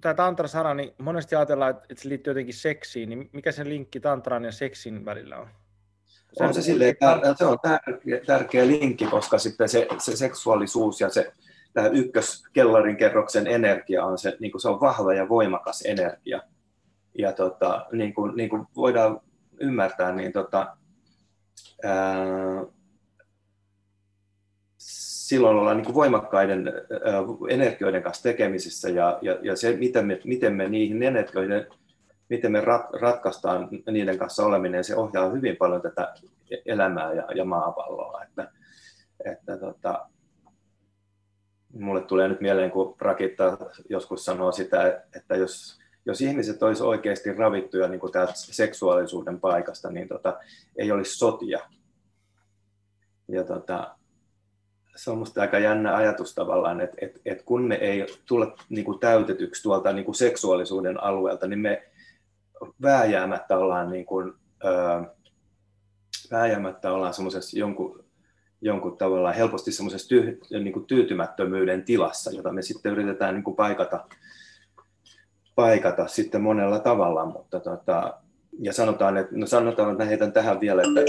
tämä tantra-sana, niin monesti ajatellaan, että se liittyy jotenkin seksiin, niin mikä se linkki tantran ja seksin välillä on? Se on se, silleen, se on tärkeä, tärkeä linkki, koska sitten se, se seksuaalisuus ja se tämä ykköskellarin kerroksen energia on se, niin kuin se on vahva ja voimakas energia. Ja tota, niin kuin, niin kuin voidaan ymmärtää, niin tota, ää, silloin ollaan niin voimakkaiden energioiden kanssa tekemisissä ja, ja, ja se, miten me, miten me niihin energioiden, miten me rat, ratkaistaan niiden kanssa oleminen, se ohjaa hyvin paljon tätä elämää ja, ja maapalloa. Että, että tota, mulle tulee nyt mieleen, kun Rakitta joskus sanoo sitä, että jos, jos ihmiset olisi oikeasti ravittuja niin kuin seksuaalisuuden paikasta, niin tota, ei olisi sotia. Ja tota, se on minusta aika jännä ajatus tavallaan, että, että, että kun me ei tulla niin kuin täytetyksi tuolta niin kuin seksuaalisuuden alueelta, niin me vääjäämättä ollaan, niin kuin, öö, vääjäämättä ollaan jonkun, jonkun tavalla helposti semmoisessa tyy, niin kuin tyytymättömyyden tilassa, jota me sitten yritetään niin kuin paikata, paikata sitten monella tavalla, mutta tota, ja sanotaan, että, no sanotaan, että heitän tähän vielä, että,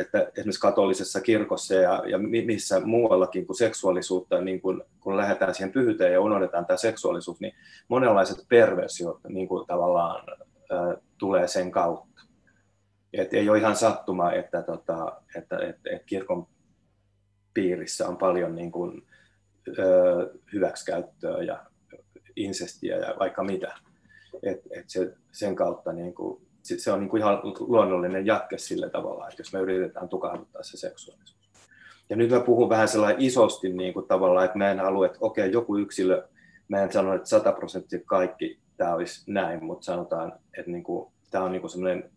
että esimerkiksi katolisessa kirkossa ja, ja missä muuallakin kuin seksuaalisuutta, niin kun, kun lähdetään siihen pyhyyteen ja unohdetaan tämä seksuaalisuus, niin monenlaiset perversiot niin kuin tavallaan ä, tulee sen kautta. Et ei ole ihan sattuma, että, tota, että, että, että kirkon piirissä on paljon niin kuin, ä, hyväksikäyttöä ja insestiä ja vaikka mitä. Et, et se, sen kautta niin kuin, se on niin kuin ihan luonnollinen jatke sillä tavalla, että jos me yritetään tukahduttaa se seksuaalisuus. Ja nyt mä puhun vähän sellainen isosti niin kuin tavallaan, että mä en halua, että okei, joku yksilö, mä en sano, että 100 prosenttia kaikki tämä olisi näin, mutta sanotaan, että niin kuin, tämä on niin kuin sellainen,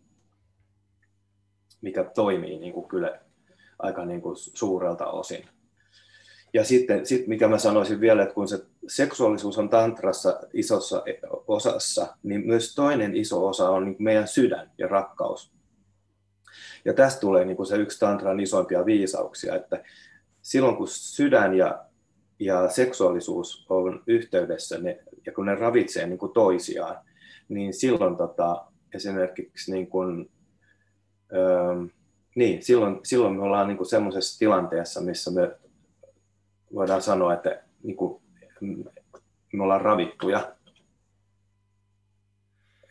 mikä toimii niin kuin kyllä aika niin kuin suurelta osin. Ja sitten, sit mikä mä sanoisin vielä, että kun se seksuaalisuus on tantrassa isossa osassa, niin myös toinen iso osa on niin meidän sydän ja rakkaus. Ja tästä tulee niin kuin se yksi tantran isoimpia viisauksia, että silloin kun sydän ja, ja seksuaalisuus on yhteydessä ne, ja kun ne ravitsee niin kuin toisiaan, niin silloin tota, esimerkiksi niin kuin, öö, niin, silloin, silloin me ollaan niin semmoisessa tilanteessa, missä me voidaan sanoa, että niin kuin, me ollaan ravittuja.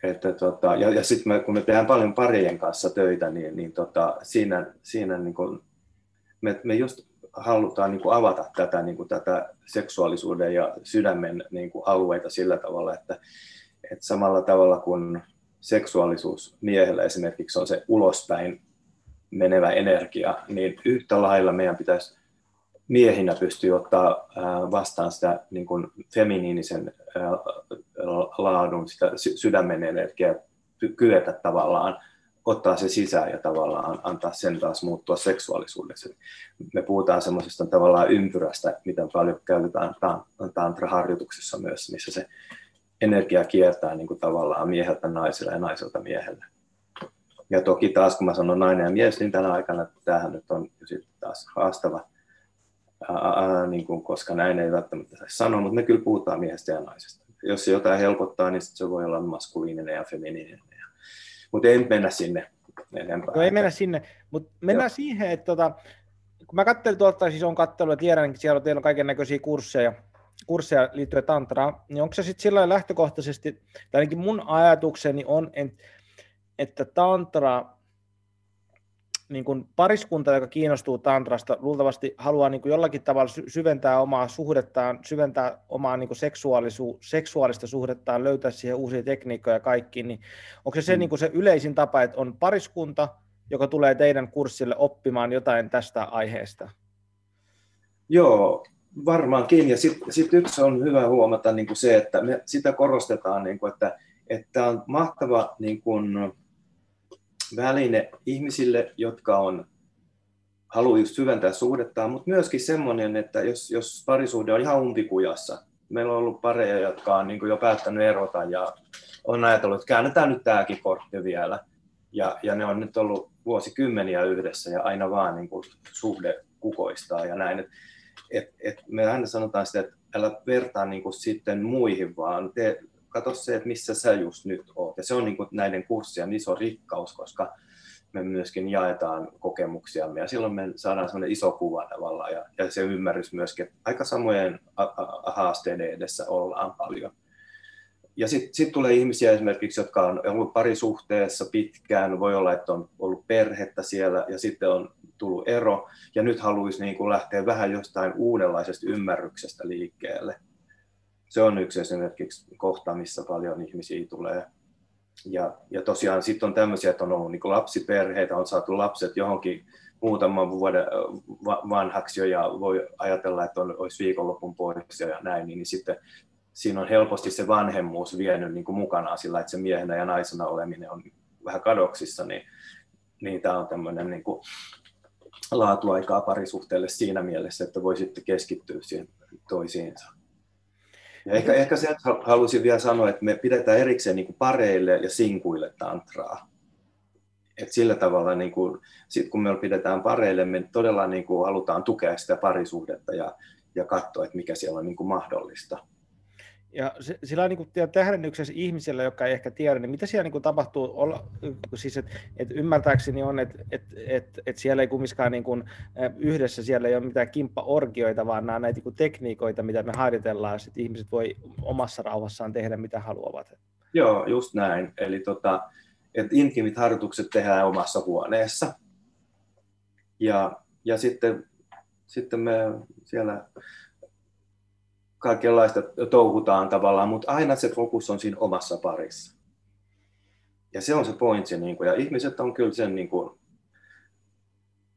Että, tota, ja ja sitten kun me tehdään paljon parien kanssa töitä, niin, niin tota, siinä, siinä niin kuin, me, me just halutaan niin kuin avata tätä, niin kuin tätä seksuaalisuuden ja sydämen niin kuin alueita sillä tavalla, että, että samalla tavalla kuin seksuaalisuus miehellä esimerkiksi on se ulospäin menevä energia, niin yhtä lailla meidän pitäisi miehinä pystyy ottaa vastaan sitä niin kuin feminiinisen laadun, sitä sydämen energiaa, kyetä tavallaan ottaa se sisään ja tavallaan antaa sen taas muuttua seksuaalisuudeksi. Me puhutaan semmoisesta tavallaan ympyrästä, mitä paljon käytetään tantra-harjoituksissa myös, missä se energia kiertää niin kuin tavallaan mieheltä naiselle ja naiselta miehelle. Ja toki taas, kun mä sanon nainen ja mies, niin tänä aikana tämähän nyt on taas haastava ää, niin kuin, koska näin ei välttämättä saisi sanoa, mutta me kyllä puhutaan miehestä ja naisesta. Jos se jotain helpottaa, niin se voi olla maskuliininen ja feminiininen. Mutta ei mennä sinne enempää. No ei mennä sinne, mutta mennään Joo. siihen, että tota, kun mä katselin tuolta, siis on katselu ja tiedän, että siellä on teillä kaiken näköisiä kursseja, kursseja liittyen tantraan, niin onko se sitten sillä lähtökohtaisesti, tai ainakin mun ajatukseni on, että tantra niin kuin pariskunta, joka kiinnostuu tantrasta, luultavasti haluaa niin kuin jollakin tavalla syventää omaa suhdettaan, syventää omaa niin kuin seksuaalisu- seksuaalista suhdettaan, löytää siihen uusia tekniikkoja ja kaikki, niin onko se se, mm. niin kuin se yleisin tapa, että on pariskunta, joka tulee teidän kurssille oppimaan jotain tästä aiheesta? Joo, varmaankin. Ja sitten sit yksi on hyvä huomata niin kuin se, että me sitä korostetaan, niin kuin, että, että on mahtava niin kuin, väline ihmisille, jotka on haluaa just syventää suhdettaan, mutta myöskin semmoinen, että jos, jos parisuhde on ihan umpikujassa, meillä on ollut pareja, jotka on niin jo päättänyt erota ja on ajatellut, että käännetään nyt tämäkin kortti vielä. Ja, ja ne on nyt ollut vuosikymmeniä yhdessä ja aina vaan niin kuin suhde kukoistaa ja näin. Et, et, et me aina sanotaan sitä, että älä vertaa niin kuin sitten muihin, vaan te katso se, että missä sä just nyt oot. Ja se on niin kuin näiden kurssien iso rikkaus, koska me myöskin jaetaan kokemuksiamme ja silloin me saadaan sellainen iso kuva tavallaan ja, ja se ymmärrys myöskin, että aika samojen haasteiden edessä ollaan paljon. Ja sitten sit tulee ihmisiä esimerkiksi, jotka on ollut parisuhteessa pitkään, voi olla, että on ollut perhettä siellä ja sitten on tullut ero, ja nyt haluaisi niin kuin lähteä vähän jostain uudenlaisesta ymmärryksestä liikkeelle. Se on yksi esimerkiksi kohta, missä paljon ihmisiä tulee. Ja, ja tosiaan sitten on tämmöisiä, että on ollut niin lapsiperheitä, on saatu lapset johonkin muutaman vuoden vanhaksi jo ja voi ajatella, että on, olisi viikonlopun pois ja näin, niin, sitten siinä on helposti se vanhemmuus vienyt niin mukanaan sillä, että se miehenä ja naisena oleminen on vähän kadoksissa, niin, niin tämä on tämmöinen niin laatuaikaa parisuhteelle siinä mielessä, että voi sitten keskittyä siihen toisiinsa. Ja ehkä, ehkä se halusin vielä sanoa, että me pidetään erikseen niin kuin pareille ja sinkuille tantraa. Et sillä tavalla, niin kuin, sit kun me pidetään pareille, me todella niin kuin, halutaan tukea sitä parisuhdetta ja, ja katsoa, että mikä siellä on niin kuin, mahdollista. Ja sillä niin tähdennyksessä ihmisellä, joka ei ehkä tiedä, niin mitä siellä niin kuin tapahtuu, olla, siis et, et ymmärtääkseni on, että et, et, et siellä ei kumminkaan niin kuin, yhdessä, siellä ei ole mitään kimppaorgioita, vaan nämä näitä niin tekniikoita, mitä me harjoitellaan, että ihmiset voi omassa rauhassaan tehdä mitä haluavat. Joo, just näin. Eli tota, että intimit harjoitukset tehdään omassa huoneessa. Ja, ja sitten, sitten me siellä kaikenlaista touhutaan tavallaan, mutta aina se fokus on siinä omassa parissa. Ja se on se pointsi, niin kuin, ja ihmiset on kyllä sen niin kuin,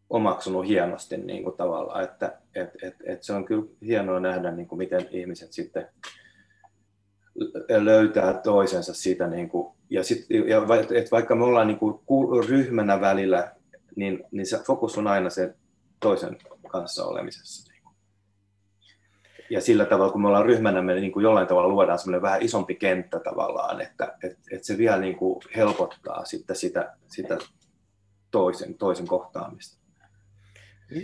omaksunut hienosti niin kuin, tavallaan, että et, et, et se on kyllä hienoa nähdä, niin kuin, miten ihmiset sitten löytää toisensa siitä, niin kuin, ja, sit, ja et vaikka me ollaan niin kuin, ryhmänä välillä, niin, niin se fokus on aina se toisen kanssa olemisessa ja sillä tavalla, kun me ollaan ryhmänä, me niin kuin jollain tavalla luodaan semmoinen vähän isompi kenttä tavallaan, että, että, että se vielä niin kuin helpottaa sitten sitä, sitä toisen, toisen kohtaamista.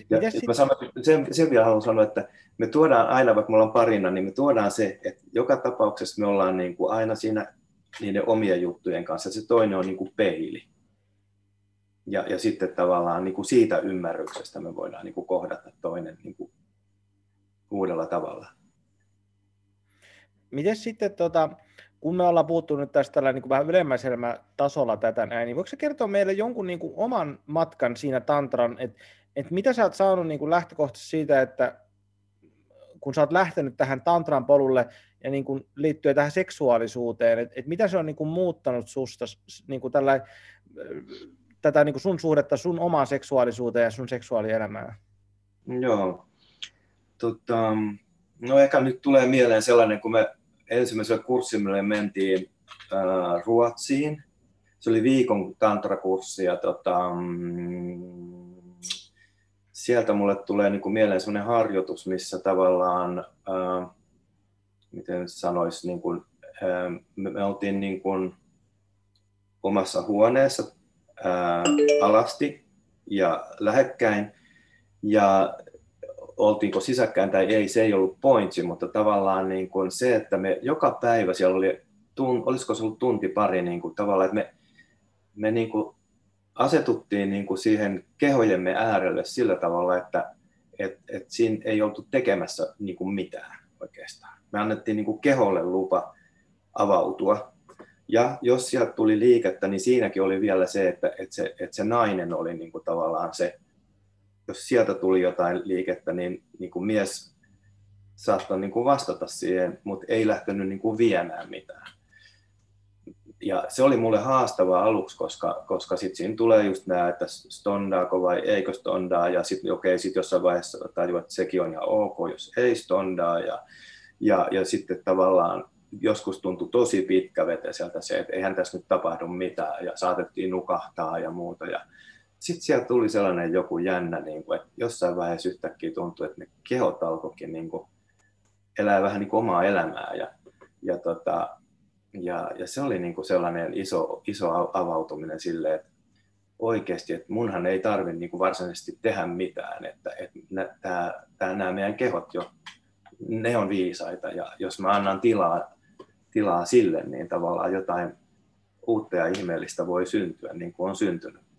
Ja, mä sanon, sen, sen vielä haluan sanoa, että me tuodaan aina, vaikka me ollaan parina, niin me tuodaan se, että joka tapauksessa me ollaan niin kuin aina siinä niiden omien juttujen kanssa. Se toinen on niin kuin peili. Ja, ja sitten tavallaan niin kuin siitä ymmärryksestä me voidaan niin kuin kohdata toinen niin kuin uudella tavalla. Miten sitten, tota, kun me ollaan puhuttu nyt tästä tällä niin kuin vähän ylemmäisellä tasolla tätä näin, niin voiko kertoa meille jonkun niin kuin oman matkan siinä tantran, että että mitä sä oot saanut niin kuin lähtökohtaisesti siitä, että kun sä oot lähtenyt tähän tantran polulle ja niin kuin liittyen tähän seksuaalisuuteen, että että mitä se on niin kuin muuttanut susta niin kuin tällä, tätä niin kuin sun suhdetta sun omaan seksuaalisuuteen ja sun seksuaalielämään? Joo, Tota, no ehkä nyt tulee mieleen sellainen, kun me ensimmäisellä kurssilla mentiin äh, Ruotsiin. Se oli viikon tantrakurssi ja tota, mm, sieltä mulle tulee niin kuin mieleen sellainen harjoitus, missä tavallaan, äh, miten sanoisi, niin kuin, äh, me, me oltiin niin kuin omassa huoneessa äh, alasti ja lähekkäin. Ja oltiinko sisäkkäin tai ei, se ei ollut pointsi, mutta tavallaan niin kuin se, että me joka päivä siellä oli, tun, olisiko se ollut tunti pari, niin kuin tavallaan, että me, me niin kuin asetuttiin niin kuin siihen kehojemme äärelle sillä tavalla, että et, et siinä ei oltu tekemässä niin kuin mitään oikeastaan. Me annettiin niin kuin keholle lupa avautua. Ja jos sieltä tuli liikettä, niin siinäkin oli vielä se, että, että, se, että se nainen oli niin kuin tavallaan se, jos sieltä tuli jotain liikettä, niin, niin kuin mies saattoi niin kuin vastata siihen, mutta ei lähtenyt niin kuin viemään mitään. Ja se oli mulle haastavaa aluksi, koska, koska sitten siinä tulee just nämä, että stondaako vai eikö stondaa, ja sitten okei, sit jossain vaiheessa tajua, että sekin on ihan ok, jos ei stondaa, ja, ja, ja sitten tavallaan joskus tuntui tosi pitkäveteiseltä se, että eihän tässä nyt tapahdu mitään, ja saatettiin nukahtaa ja muuta, ja sitten sieltä tuli sellainen joku jännä, niin kuin, että jossain vaiheessa yhtäkkiä tuntui, että ne kehot alkoikin niin kuin, elää vähän niin kuin omaa elämää. Ja, ja, tota, ja, ja se oli niin kuin sellainen iso, iso avautuminen sille, että oikeasti, että munhan ei tarvitse niin kuin varsinaisesti tehdä mitään, että, että tämä, nämä meidän kehot jo, ne on viisaita ja jos mä annan tilaa, tilaa sille, niin tavallaan jotain uutta ja ihmeellistä voi syntyä, niin kuin on syntynyt.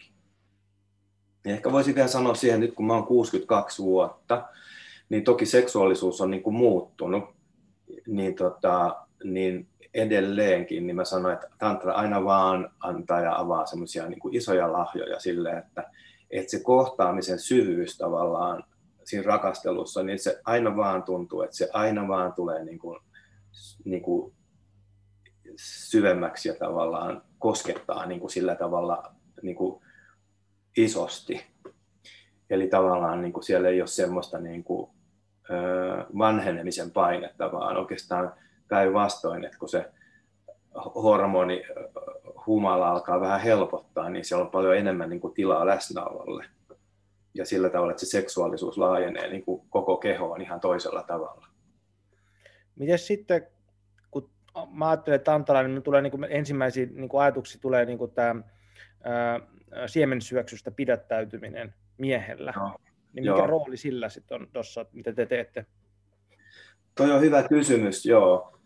Niin ehkä voisin vielä sanoa siihen, nyt kun mä oon 62 vuotta, niin toki seksuaalisuus on niin kuin muuttunut, niin, tota, niin edelleenkin, niin mä sanoin, että tantra aina vaan antaa ja avaa semmoisia niin isoja lahjoja sille, että että se kohtaamisen syvyys tavallaan siinä rakastelussa, niin se aina vaan tuntuu, että se aina vaan tulee niin kuin, niin kuin syvemmäksi ja tavallaan koskettaa niin kuin sillä tavalla niin kuin isosti. Eli tavallaan niin kuin siellä ei ole semmoista niin kuin, vanhenemisen painetta, vaan oikeastaan päinvastoin, että kun se hormoni humala alkaa vähän helpottaa, niin siellä on paljon enemmän niin kuin tilaa läsnäololle. Ja sillä tavalla, että se seksuaalisuus laajenee niin kuin koko kehoon ihan toisella tavalla. Miten sitten, kun mä ajattelen Tantala, niin tulee niin kuin ensimmäisiä niin kuin ajatuksia tulee niin kuin tämä siemensyöksystä pidättäytyminen miehellä. No, niin mikä joo. rooli sillä sitten on tuossa, mitä te teette? Toi on hyvä kysymys, joo.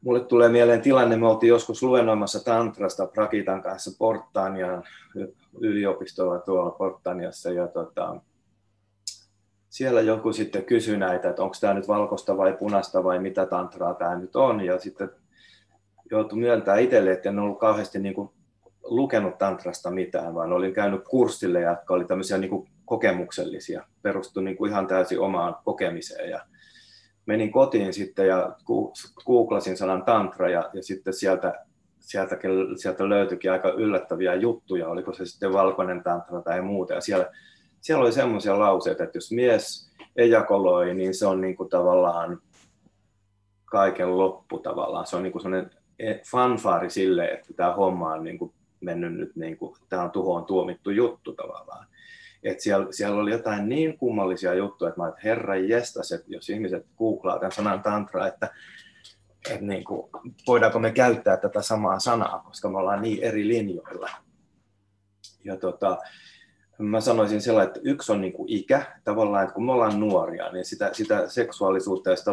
Mulle tulee mieleen tilanne, me oltiin joskus luennoimassa Tantrasta Prakitan kanssa Portanian yliopistolla tuolla Portaniassa ja tota, siellä joku sitten kysyi näitä, että onko tämä nyt valkoista vai punaista vai mitä tantraa tämä nyt on ja sitten joutui myöntää itselle, että en ollut kauheasti niin kuin lukenut tantrasta mitään, vaan olin käynyt kurssille, jotka oli tämmöisiä niin kuin kokemuksellisia, perustu niin kuin ihan täysin omaan kokemiseen ja menin kotiin sitten ja googlasin sanan tantra ja, ja sitten sieltä, sieltä, sieltä löytyikin aika yllättäviä juttuja, oliko se sitten valkoinen tantra tai muuta. Ja siellä, siellä oli semmoisia lauseita, että jos mies ejakoloi, niin se on niin kuin tavallaan kaiken loppu tavallaan. Se on niin kuin sellainen e, fanfaari sille, että tämä homma on niin kuin mennyt nyt, niin kuin, tämä on tuhoon tuomittu juttu tavallaan että siellä, siellä oli jotain niin kummallisia juttuja, että mä että herra jestas, että jos ihmiset googlaa tämän sanan tantra, että, että niin kuin, voidaanko me käyttää tätä samaa sanaa, koska me ollaan niin eri linjoilla. Ja tota, mä sanoisin sellainen, että yksi on niin kuin ikä, tavallaan, että kun me ollaan nuoria, niin sitä, sitä seksuaalisuutta ja sitä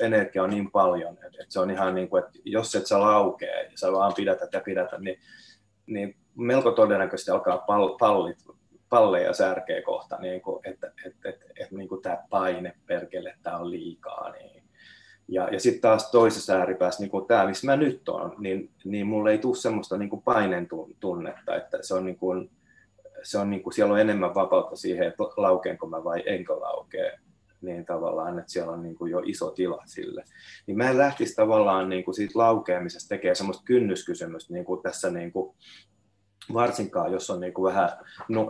energiaa on niin paljon, että, että se on ihan niin kuin, että jos et sä laukee ja sä vaan pidätät ja pidätät, niin, niin melko todennäköisesti alkaa pallit palleja särkeä kohta, niin kuin, että, että, että, niin kuin tämä paine perkele, tämä on liikaa. Niin. Ja, ja sitten taas toisessa ääripäässä, niin kuin tämä, missä mä nyt olen, niin, niin mulle ei tule semmoista niin kuin paineen tunnetta, että se on, niin kuin, se on niin kuin, siellä on enemmän vapautta siihen, että laukeenko mä vai enkö laukee niin tavallaan, että siellä on niin kuin jo iso tila sille. Niin mä en lähtisi tavallaan niin kuin siitä laukeamisesta tekemään semmoista kynnyskysymystä niin kuin tässä niin kuin varsinkaan jos on niin kuin vähän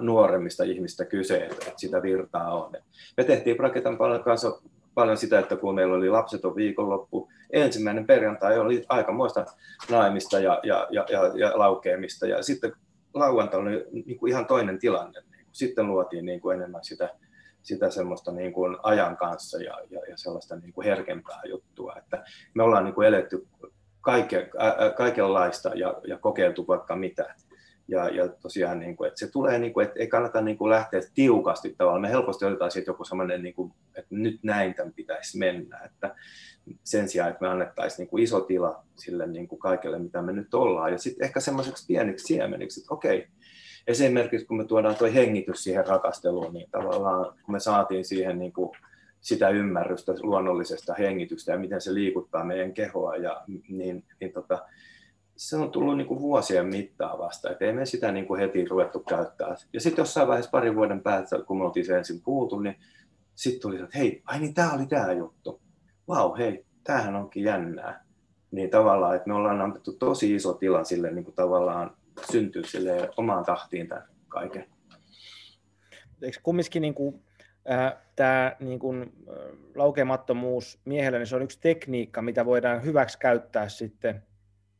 nuoremmista ihmistä kyse, että sitä virtaa on. Me tehtiin Praketan paljon kanssa paljon sitä, että kun meillä oli lapseton viikonloppu, ensimmäinen perjantai oli aikamoista naimista ja, ja, ja, ja, ja laukeamista, ja sitten lauantai oli niin kuin ihan toinen tilanne. Sitten luotiin niin kuin enemmän sitä, sitä semmoista niin kuin ajan kanssa ja, ja, ja sellaista niin kuin herkempää juttua. Että me ollaan niin kuin eletty kaikke, ä, kaikenlaista ja, ja kokeiltu vaikka mitä. Ja, ja tosiaan, niin kuin, että se tulee, niin kuin, että ei kannata niin kuin lähteä tiukasti tavallaan. Me helposti otetaan siitä joku sellainen, niin kuin, että nyt näin tämän pitäisi mennä. Että sen sijaan, että me annettaisiin niin kuin iso tila sille niin kuin kaikelle, mitä me nyt ollaan. Ja sitten ehkä semmoiseksi pieniksi siemeniksi, että okei, esimerkiksi kun me tuodaan tuo hengitys siihen rakasteluun, niin tavallaan kun me saatiin siihen niin kuin sitä ymmärrystä luonnollisesta hengitystä ja miten se liikuttaa meidän kehoa, ja, niin, niin tota, se on tullut niin kuin vuosien mittaan vasta, että ei me sitä niin kuin heti ruvettu käyttää. Ja sitten jossain vaiheessa parin vuoden päästä, kun me oltiin se ensin puhuttu, niin sitten tuli, että hei, ai niin tämä oli tämä juttu. Vau, wow, hei, tämähän onkin jännää. Niin tavallaan, että me ollaan annettu tosi iso tila sille niin kuin tavallaan syntyä sille omaan tahtiin tämän kaiken. Eikö kumminkin niin kuin, äh, tämä niin kuin, äh, laukemattomuus miehellä, niin se on yksi tekniikka, mitä voidaan hyväksi käyttää sitten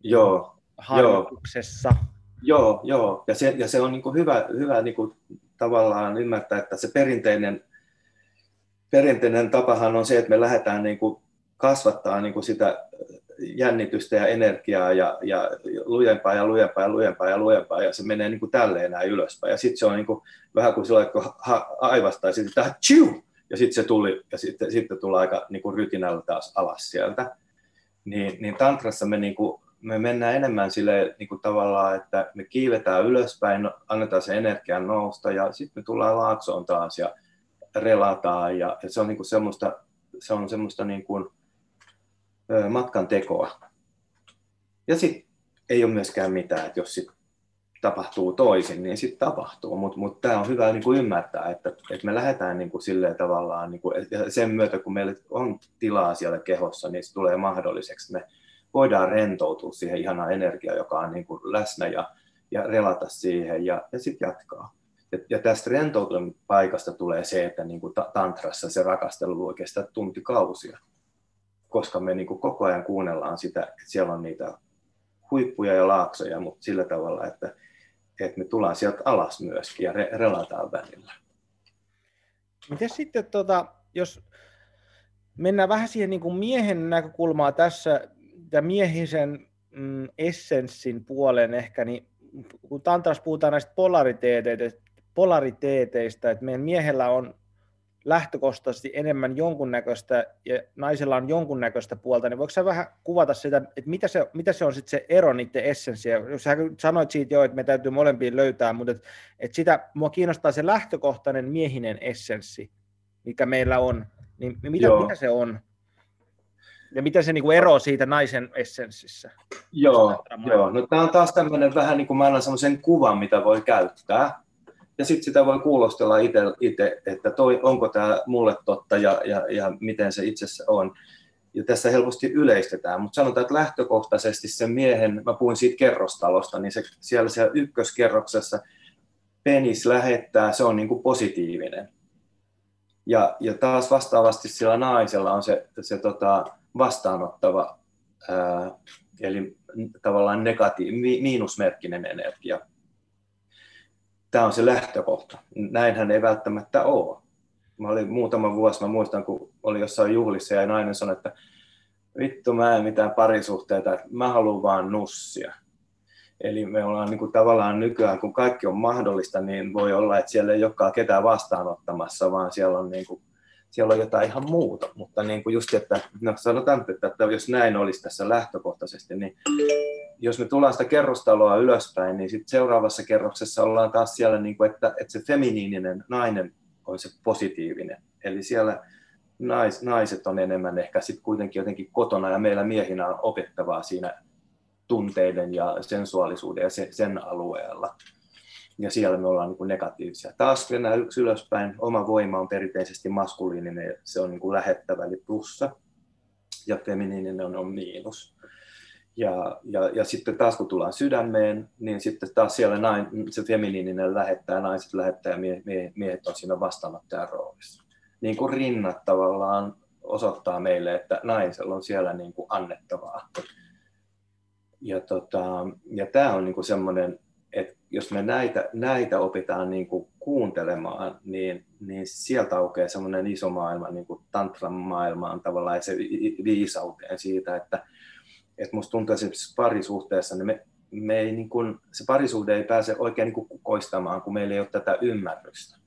Joo, harjoituksessa. Joo, joo. Ja, se, ja se on niin kuin hyvä, hyvä niin kuin tavallaan ymmärtää, että se perinteinen, perinteinen tapahan on se, että me lähdetään niin kuin kasvattaa niin kuin sitä jännitystä ja energiaa ja, ja lujempaa ja lujempaa ja lujempaa ja lujempaa ja se menee niin kuin tälleen näin ylöspäin. Ja sitten se on niin kuin, vähän kuin sillä kun aivastaisi, sitten tähän chiu! ja sitten se tuli ja sitten, sitten tulee aika niin kuin rytinällä taas alas sieltä. Niin, niin tantrassa me niin kuin me mennään enemmän sille niin kuin tavallaan, että me kiivetään ylöspäin, annetaan se energian nousta ja sitten me tullaan laaksoon taas ja relataan ja, ja se on niin kuin semmoista, se on semmoista niin kuin, matkan tekoa. Ja sitten ei ole myöskään mitään, että jos sit tapahtuu toisin, niin sitten tapahtuu. Mutta mut, tämä on hyvä niin kuin ymmärtää, että, että me lähdetään niin kuin silleen tavallaan, niin kuin, ja sen myötä kun meillä on tilaa siellä kehossa, niin se tulee mahdolliseksi. Me voidaan rentoutua siihen ihanaan energiaan, joka on niin kuin läsnä ja, ja relata siihen ja, ja sitten jatkaa. Ja, ja tästä rentoutumisen paikasta tulee se, että niin kuin tantrassa se rakastelu voi kestää tuntikausia, koska me niin kuin koko ajan kuunnellaan sitä, että siellä on niitä huippuja ja laaksoja, mutta sillä tavalla, että, että me tullaan sieltä alas myöskin ja re, relataan välillä. Miten sitten, tuota, jos mennään vähän siihen niin kuin miehen näkökulmaa tässä, ja miehisen mm, essenssin puolen ehkä, niin kun Tantras puhutaan näistä polariteeteista, että meidän miehellä on lähtökohtaisesti enemmän jonkunnäköistä ja naisella on jonkunnäköistä puolta, niin voiko sä vähän kuvata sitä, että mitä se, mitä se on sitten se ero niiden essenssiä? Jos sä sanoit siitä jo, että me täytyy molempiin löytää, mutta että, että sitä, mua kiinnostaa se lähtökohtainen miehinen essenssi, mikä meillä on, niin mitä, mitä se on? Ja mitä se niinku eroaa siitä naisen essenssissä? Joo, joo. No, tämä on taas tämmöinen vähän niin kuin mä annan semmoisen kuvan, mitä voi käyttää ja sitten sitä voi kuulostella itse, että toi, onko tämä mulle totta ja, ja, ja miten se itsessä on. Ja tässä helposti yleistetään, mutta sanotaan, että lähtökohtaisesti sen miehen, mä puhuin siitä kerrostalosta, niin se, siellä siellä ykköskerroksessa penis lähettää, se on niin kuin positiivinen. Ja, ja taas vastaavasti sillä naisella on se, se tota, vastaanottava, ää, eli tavallaan negatiivinen, miinusmerkkinen energia tämä on se lähtökohta. Näinhän ei välttämättä ole. Mä olin muutama vuosi, mä muistan, kun oli jossain juhlissa ja nainen sanoi, että vittu mä en mitään parisuhteita, mä haluan vaan nussia. Eli me ollaan niin kuin tavallaan nykyään, kun kaikki on mahdollista, niin voi olla, että siellä ei olekaan ketään vastaanottamassa, vaan siellä on, niin kuin, siellä on jotain ihan muuta. Mutta niin kuin just, että no sanotaan, että jos näin olisi tässä lähtökohtaisesti, niin jos me tullaan sitä kerrostaloa ylöspäin, niin sit seuraavassa kerroksessa ollaan taas siellä, niin kuin, että, että se feminiininen nainen on se positiivinen. Eli siellä nais, naiset on enemmän ehkä sitten kuitenkin jotenkin kotona ja meillä miehinä on opettavaa siinä tunteiden ja sensuaalisuuden ja sen, sen alueella. Ja siellä me ollaan niin kuin negatiivisia. Taas mennään yksi ylöspäin. Oma voima on perinteisesti maskuliininen, se on niin kuin lähettävä eli plussa, ja feminiininen on, on miinus. Ja, ja, ja sitten taas kun tullaan sydämeen, niin sitten taas siellä nain, se feminiininen lähettää, naiset lähettää ja mie, mie, miehet on siinä vastaanottajan roolissa. Niin kuin rinnat tavallaan osoittaa meille, että naisella on siellä niin kuin annettavaa. Ja, tota, ja tämä on niin kuin semmoinen, että jos me näitä, näitä opitaan niin kuin kuuntelemaan, niin, niin sieltä aukeaa semmoinen iso maailma, niin kuin tantran maailmaan tavallaan ja se viisauteen siitä, että, että musta tuntuu esimerkiksi parisuhteessa, niin me, me ei, niin kun, se parisuhde ei pääse oikein niin kuin kun meillä ei ole tätä ymmärrystä.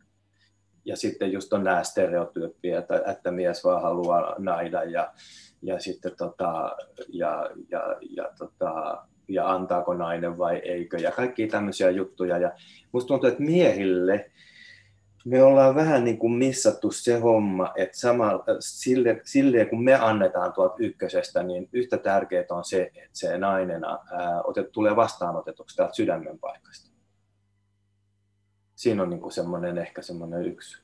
Ja sitten just on nämä stereotyyppiä, että, että mies vaan haluaa naida ja, ja sitten tota, ja, ja, ja, tota, ja antaako nainen vai eikö ja kaikki tämmöisiä juttuja. Ja musta tuntuu, että miehille me ollaan vähän niin kuin missattu se homma, että sama, sille, sille kun me annetaan tuolta ykkösestä, niin yhtä tärkeää on se, että se nainen ää, otet, tulee vastaanotetuksi täältä sydämen paikasta. Siinä on niin kuin semmoinen, ehkä semmoinen yksi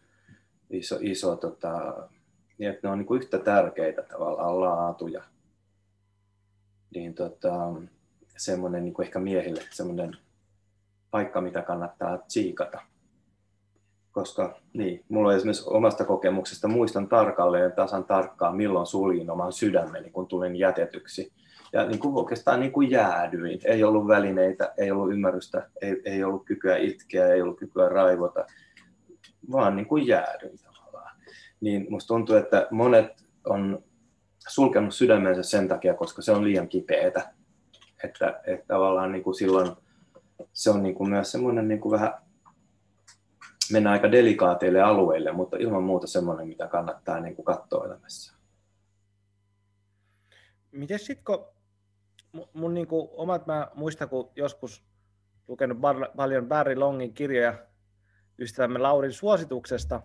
iso, iso tota, niin että ne on niin kuin yhtä tärkeitä tavallaan laatuja. Niin tota, semmoinen niin kuin ehkä miehille semmoinen paikka, mitä kannattaa tsiikata koska niin, mulla esimerkiksi omasta kokemuksesta, muistan tarkalleen tasan tarkkaan, milloin suljin oman sydämeni, kun tulin jätetyksi. Ja niin kuin oikeastaan niin kuin jäädyin. Ei ollut välineitä, ei ollut ymmärrystä, ei, ei ollut kykyä itkeä, ei ollut kykyä raivota, vaan niin kuin jäädyin tavallaan. Niin musta tuntuu, että monet on sulkenut sydämensä sen takia, koska se on liian kipeätä. Että, että tavallaan niin kuin silloin se on niin kuin myös semmoinen niin kuin vähän mennä aika delikaateille alueille, mutta ilman muuta semmoinen, mitä kannattaa niin kuin katsoa elämässä. Miten sitten, kun mun niin kuin omat, mä muistan, kun joskus lukenut paljon Barry Longin kirjoja ystävämme Laurin suosituksesta,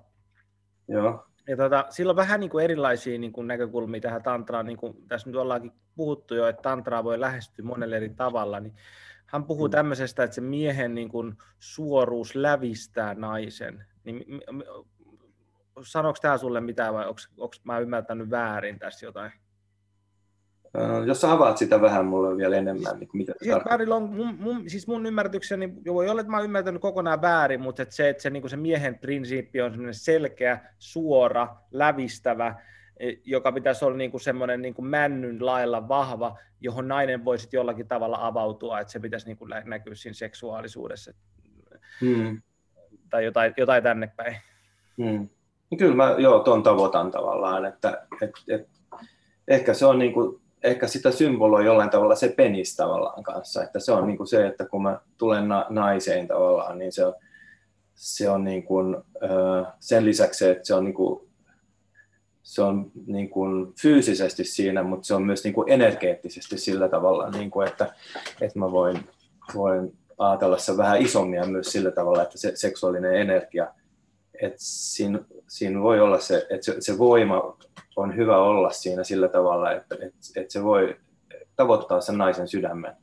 Joo. ja tota, sillä on vähän niin kuin erilaisia niin kuin näkökulmia tähän tantraan, niin kuin tässä nyt ollaankin puhuttu jo, että tantraa voi lähestyä monella eri tavalla, niin hän puhuu mm. tämmöisestä, että se miehen niin kuin suoruus lävistää naisen. Niin, sanoiko tämä sulle mitään vai onko mä ymmärtänyt väärin tässä jotain? Jos avaat sitä vähän mulle vielä enemmän, niin mitä siis, on, mun, mun, siis mun ymmärrykseni, voi olla, että mä oon ymmärtänyt kokonaan väärin, mutta että se, että se, niin se miehen prinsiippi on selkeä, suora, lävistävä, joka pitäisi olla niin kuin semmoinen niin kuin männyn lailla vahva, johon nainen voisi jollakin tavalla avautua, että se pitäisi niin kuin näkyä siinä seksuaalisuudessa. Hmm. Tai jotain, jotain tänne päin. Hmm. Kyllä mä joo, tuon tavoitan tavallaan, että et, et, ehkä se on niin kuin ehkä sitä symboloi jollain tavalla se penis tavallaan kanssa, että se on niin kuin se, että kun mä tulen na- naiseen tavallaan, niin se on, se on niin kuin, sen lisäksi, että se on, niin kuin, se on niin kuin fyysisesti siinä, mutta se on myös niin kuin energeettisesti sillä tavalla, niin kuin, että, että mä voin, voin ajatella se vähän isommin myös sillä tavalla, että se seksuaalinen energia, että siinä, siinä voi olla se, että se, se voima on hyvä olla siinä sillä tavalla, että, että, että se voi tavoittaa sen naisen sydämen.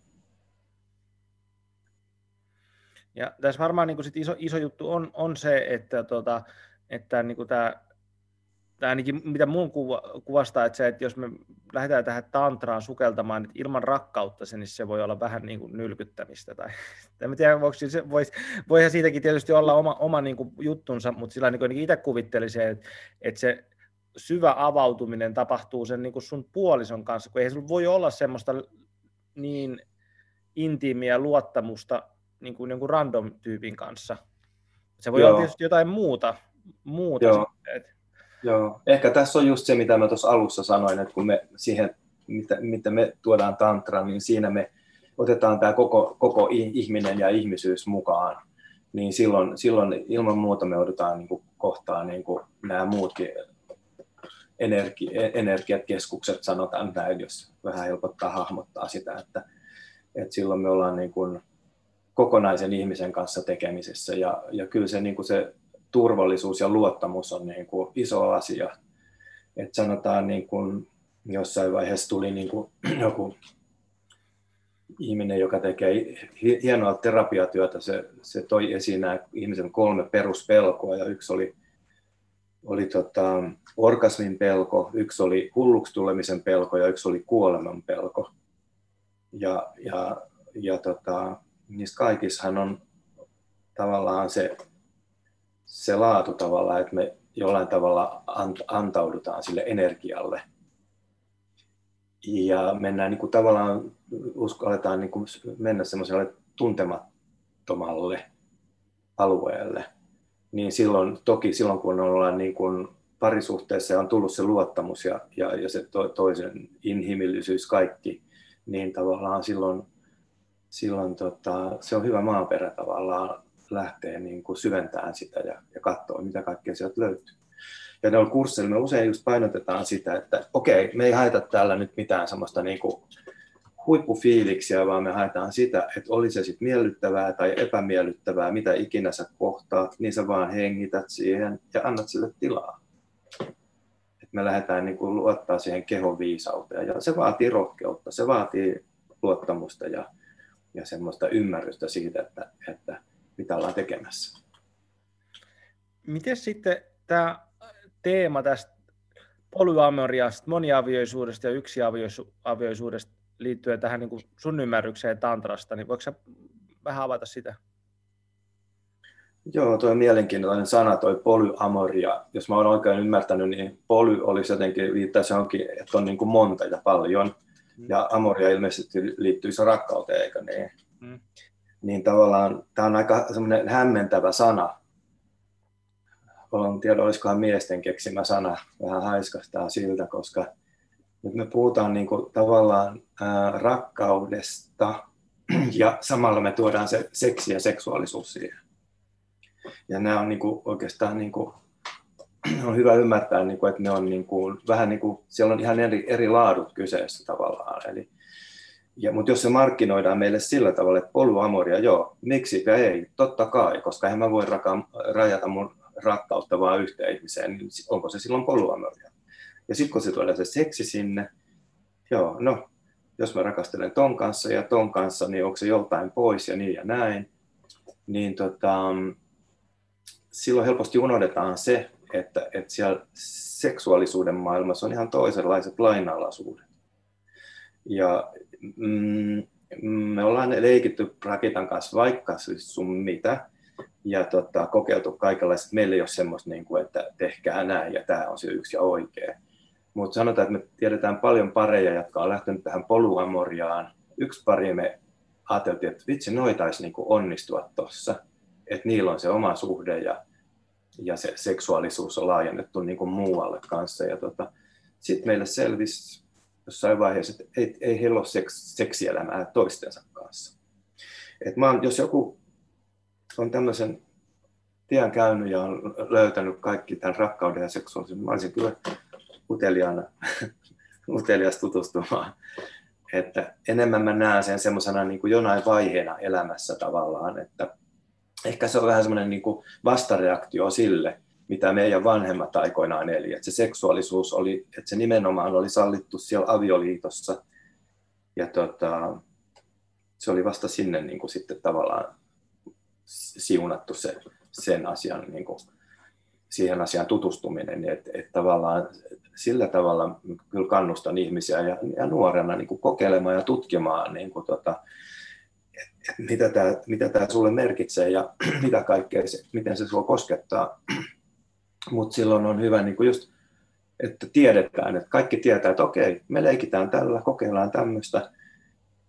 Ja tässä varmaan niin sit iso, iso juttu on, on se, että, tota, että niin tämä, tämä ainakin mitä mun kuva, kuvastaa, että se, että jos me lähdetään tähän tantraan sukeltamaan, niin ilman rakkautta se, niin se voi olla vähän niin kuin nylkyttämistä. Tai, en tiedä, voiko se, vois, voihan siitäkin tietysti olla oma, oma niin kuin juttunsa, mutta sillä niin itse kuvitteli se, että, että se syvä avautuminen tapahtuu sen niin kuin sun puolison kanssa, kun ei sulla voi olla semmoista niin intiimiä luottamusta niin kuin jonkun random-tyypin kanssa. Se voi Joo. olla tietysti jotain muuta. muuta Joo. Sitten, Joo. Ehkä tässä on just se, mitä mä tuossa alussa sanoin, että kun me siihen, mitä, mitä me tuodaan tantraan, niin siinä me otetaan tämä koko, koko ihminen ja ihmisyys mukaan, niin silloin, silloin ilman muuta me odotetaan niin kuin kohtaa niin nämä muutkin energi, energiakeskukset, sanotaan näin, jos vähän helpottaa hahmottaa sitä, että, että silloin me ollaan niin kuin kokonaisen ihmisen kanssa tekemisessä ja, ja kyllä se, niin kuin se turvallisuus ja luottamus on niin kuin iso asia. että sanotaan niin kuin jossain vaiheessa tuli niin kuin joku ihminen, joka tekee hienoa terapiatyötä, se, se toi esiin nämä ihmisen kolme peruspelkoa ja yksi oli oli tota, orgasmin pelko, yksi oli hulluksi tulemisen pelko ja yksi oli kuoleman pelko. Ja, ja, ja tota, niissä kaikissahan on tavallaan se, se laatu tavallaan, että me jollain tavalla antaudutaan sille energialle. Ja mennään niin kuin tavallaan, uskalletaan niin kuin mennä semmoiselle tuntemattomalle alueelle – niin silloin, toki silloin kun ollaan niin kuin parisuhteessa on tullut se luottamus ja, ja, ja se to, toisen inhimillisyys kaikki, niin tavallaan silloin, silloin tota, se on hyvä maaperä tavallaan lähteä niin kuin syventämään sitä ja, ja katsoa, mitä kaikkea sieltä löytyy. Ja on kursseilla me usein just painotetaan sitä, että okei, me ei haeta täällä nyt mitään semmoista niin kuin huippufiiliksiä, vaan me haetaan sitä, että oli se sitten miellyttävää tai epämiellyttävää, mitä ikinä sä kohtaat, niin sä vaan hengität siihen ja annat sille tilaa. Et me lähdetään niin kuin luottaa siihen kehon viisauteen ja se vaatii rohkeutta, se vaatii luottamusta ja, ja semmoista ymmärrystä siitä, että, että mitä ollaan tekemässä. Miten sitten tämä teema tästä polyamoriasta, moniavioisuudesta ja yksiavioisuudesta liittyen tähän niin kuin sun ymmärrykseen tantrasta, niin voiko sä vähän avata sitä? Joo, tuo mielenkiintoinen sana, toi polyamoria. Jos mä oon oikein ymmärtänyt, niin poly olisi jotenkin, viittaisi johonkin, että on niin kuin monta ja paljon. Mm. Ja amoria ilmeisesti liittyisi rakkauteen, eikö niin? Mm. Niin tavallaan tämä on aika semmoinen hämmentävä sana. Olen tiedä, olisikohan miesten keksimä sana. Vähän haiskastaa siltä, koska nyt me puhutaan niin kuin tavallaan ää, rakkaudesta ja samalla me tuodaan se seksi ja seksuaalisuus siihen. Ja nämä on niin kuin oikeastaan niin kuin, on hyvä ymmärtää, niin kuin, että ne on niin kuin, vähän niin kuin, siellä on ihan eri, eri laadut kyseessä tavallaan. Eli, ja, mutta jos se markkinoidaan meille sillä tavalla, että polyamoria, joo, miksi ei, totta kai, koska en mä voi raka, rajata mun rakkautta vaan yhteen ihmiseen, niin onko se silloin polyamoria? Ja sitten kun se tulee se seksi sinne, joo, no, jos mä rakastelen ton kanssa ja ton kanssa, niin onko se joltain pois ja niin ja näin, niin tota, silloin helposti unohdetaan se, että, että siellä seksuaalisuuden maailmassa on ihan toisenlaiset lainalaisuudet. Ja mm, me ollaan leikitty Rakitan kanssa vaikka siis sun mitä, ja tota, kokeiltu kaikenlaista. Meillä ei ole semmoista, niin kuin, että tehkää näin ja tämä on se yksi ja oikea. Mutta sanotaan, että me tiedetään paljon pareja, jotka on lähtenyt tähän poluamoriaan. Yksi pari me ajateltiin, että vitsi, noitaisi niin onnistua tuossa, että niillä on se oma suhde ja, ja se seksuaalisuus on laajennettu niin kuin muualle kanssa. Ja tota, sitten meille selvisi jossain vaiheessa, että ei, ei heillä ole seks, seksielämää toistensa kanssa. Et mä oon, jos joku on tämmöisen tien käynyt ja on löytänyt kaikki tämän rakkauden ja seksuaalisuuden, mä olisin kyllä uteliaana, utelias tutustumaan. Että enemmän mä näen sen semmoisena niin kuin jonain vaiheena elämässä tavallaan, että ehkä se on vähän semmoinen niin kuin vastareaktio sille, mitä meidän vanhemmat aikoinaan eli. Että se seksuaalisuus oli, että se nimenomaan oli sallittu siellä avioliitossa. Ja tota, se oli vasta sinne niin kuin sitten tavallaan siunattu se, sen asian, niin kuin, siihen asiaan tutustuminen. Että, että tavallaan sillä tavalla kyllä kannustan ihmisiä ja, ja nuorena niin kuin kokeilemaan ja tutkimaan, niin kuin tota, mitä, tämä, mitä sulle merkitsee ja mitä kaikkea se, miten se sinua koskettaa mutta silloin on hyvä niin kuin just, että tiedetään, että kaikki tietää, että okei, me leikitään tällä, kokeillaan tämmöistä.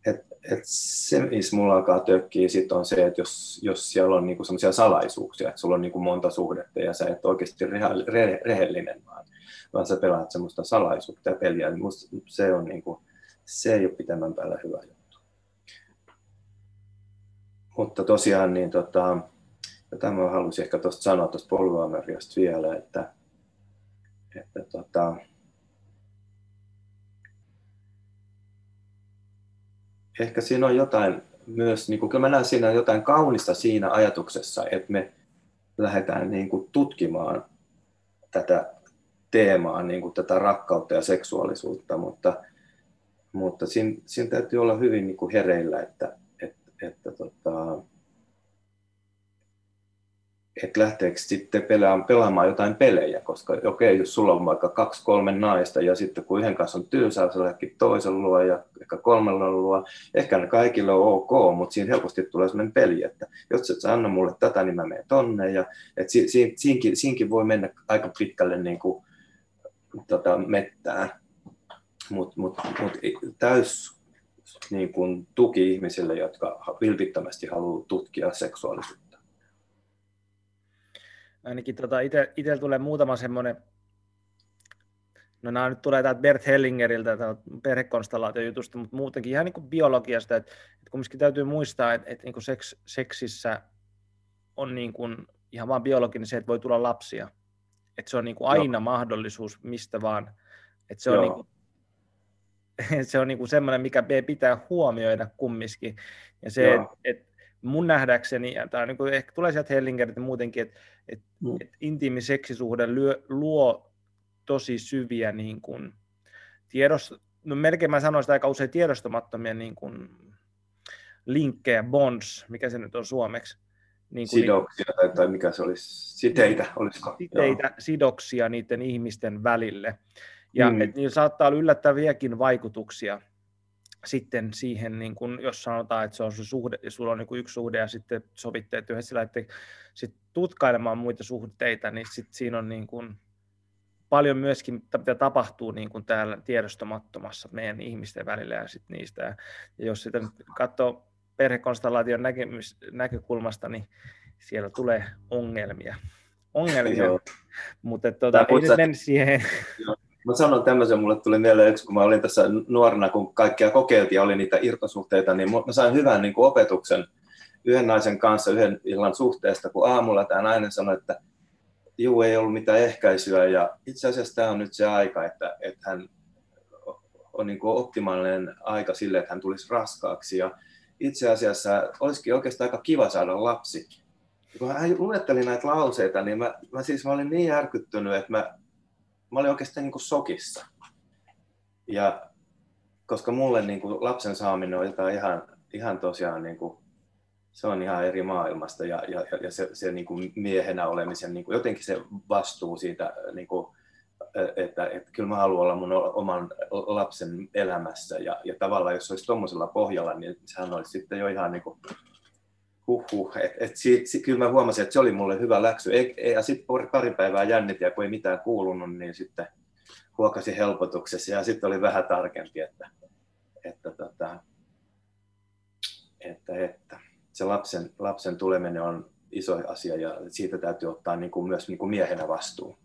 Että et se, missä mulla alkaa tökkiä, sit on se, että jos, jos siellä on niinku sellaisia salaisuuksia, että sulla on niinku monta suhdetta ja sä et oikeasti re, re, rehellinen, vaan, vaan sä pelaat semmoista salaisuutta ja peliä, niin musta se, on niinku, se ei ole pitemmän päällä hyvä juttu. Mutta tosiaan niin tota, ja tämä halusin ehkä tuosta sanoa tuosta polyaameriasta vielä, että, että tota, ehkä siinä on jotain myös, niin kuin, kyllä mä näen siinä jotain kaunista siinä ajatuksessa, että me lähdetään niin kuin, tutkimaan tätä teemaa, niin kuin, tätä rakkautta ja seksuaalisuutta, mutta, mutta siinä, siinä täytyy olla hyvin niin kuin hereillä, että, että, että tota, että lähteekö sitten pelaamaan, pelaamaan jotain pelejä, koska okei, okay, jos sulla on vaikka kaksi, kolme naista ja sitten kun yhden kanssa on tylsää, sä lähdekin toisen luo ja ehkä kolmella luo, ehkä ne kaikille on ok, mutta siinä helposti tulee sellainen peli, että jos et sä anna mulle tätä, niin mä menen tonne. Ja että si, si, siinkin, siinkin voi mennä aika pitkälle niin kuin, tota, mettään, mutta mut, mut, täys niin kuin, tuki ihmisille, jotka vilpittömästi haluaa tutkia seksuaalisuutta ainakin tota, itsellä tulee muutama semmoinen, no nämä nyt tulee täältä Bert Hellingeriltä perhekonstellaatiojutusta, mutta muutenkin ihan niin kuin biologiasta, että, että kumminkin täytyy muistaa, että, että niin kuin seks, seksissä on niin kuin ihan vaan biologinen se, että voi tulla lapsia. Että se on niin kuin aina Joo. mahdollisuus mistä vaan. Että se on, niin kuin, se on niin kuin semmoinen, mikä pitää huomioida kumminkin. Ja se, että et, mun nähdäkseni, ja tämä niin kuin, ehkä tulee sieltä Hellingeriltä muutenkin, että et, mm. et intiimi seksisuhde lyö, luo tosi syviä niin kuin, tiedos, no melkein mä sanoisin aika usein tiedostamattomia niin kuin, linkkejä, bonds, mikä se nyt on suomeksi. Niin kuin sidoksia niin, tai, tai mikä se olisi, siteitä olisiko? Siteitä, Joo. sidoksia niiden ihmisten välille. Ja mm. et niillä saattaa olla yllättäviäkin vaikutuksia sitten siihen, niin kun, jos sanotaan, että se on se suhde, ja sulla on niin yksi suhde, ja sitten sovitte, että yhdessä lähdette sit tutkailemaan muita suhteita, niin sit siinä on niin kun, paljon myöskin, mitä tapahtuu niin kuin täällä tiedostamattomassa meidän ihmisten välillä ja sit niistä. Ja, ja jos sitä nyt katsoo perhekonstellaation näkemys, näkökulmasta, niin siellä tulee ongelmia. Ongelmia, mutta tuota, ei nyt mennä siihen. Joo Mä sanon tämmöisen, mulle tuli mieleen yksi, kun mä olin tässä nuorena, kun kaikkia kokeiltiin ja oli niitä irtosuhteita, niin mä sain hyvän niin kuin opetuksen yhden naisen kanssa yhden illan suhteesta, kun aamulla tämä nainen sanoi, että juu, ei ollut mitään ehkäisyä ja itse asiassa tämä on nyt se aika, että, että hän on niin kuin optimaalinen aika sille, että hän tulisi raskaaksi ja itse asiassa olisikin oikeastaan aika kiva saada lapsi. kun hän luetteli näitä lauseita, niin mä, mä siis mä olin niin järkyttynyt, että mä, mä olin oikeastaan niin kuin sokissa. Ja koska mulle niin kuin lapsen saaminen on jotain ihan, ihan tosiaan, niin kuin, se on ihan eri maailmasta ja, ja, ja se, se niin kuin miehenä olemisen, niin kuin, jotenkin se vastuu siitä, niin kuin, että, että kyllä mä haluan olla mun oman lapsen elämässä ja, ja tavallaan jos olisi tuommoisella pohjalla, niin sehän olisi sitten jo ihan niin kuin, huhhuh. Et, et siitä, kyllä mä huomasin, että se oli mulle hyvä läksy. E, ja sitten pari päivää jännitin ja kun ei mitään kuulunut, niin sitten huokasi helpotuksessa ja sitten oli vähän tarkempi, että, että, tota, että, että se lapsen, lapsen tuleminen on iso asia ja siitä täytyy ottaa niin kuin myös niin kuin miehenä vastuu.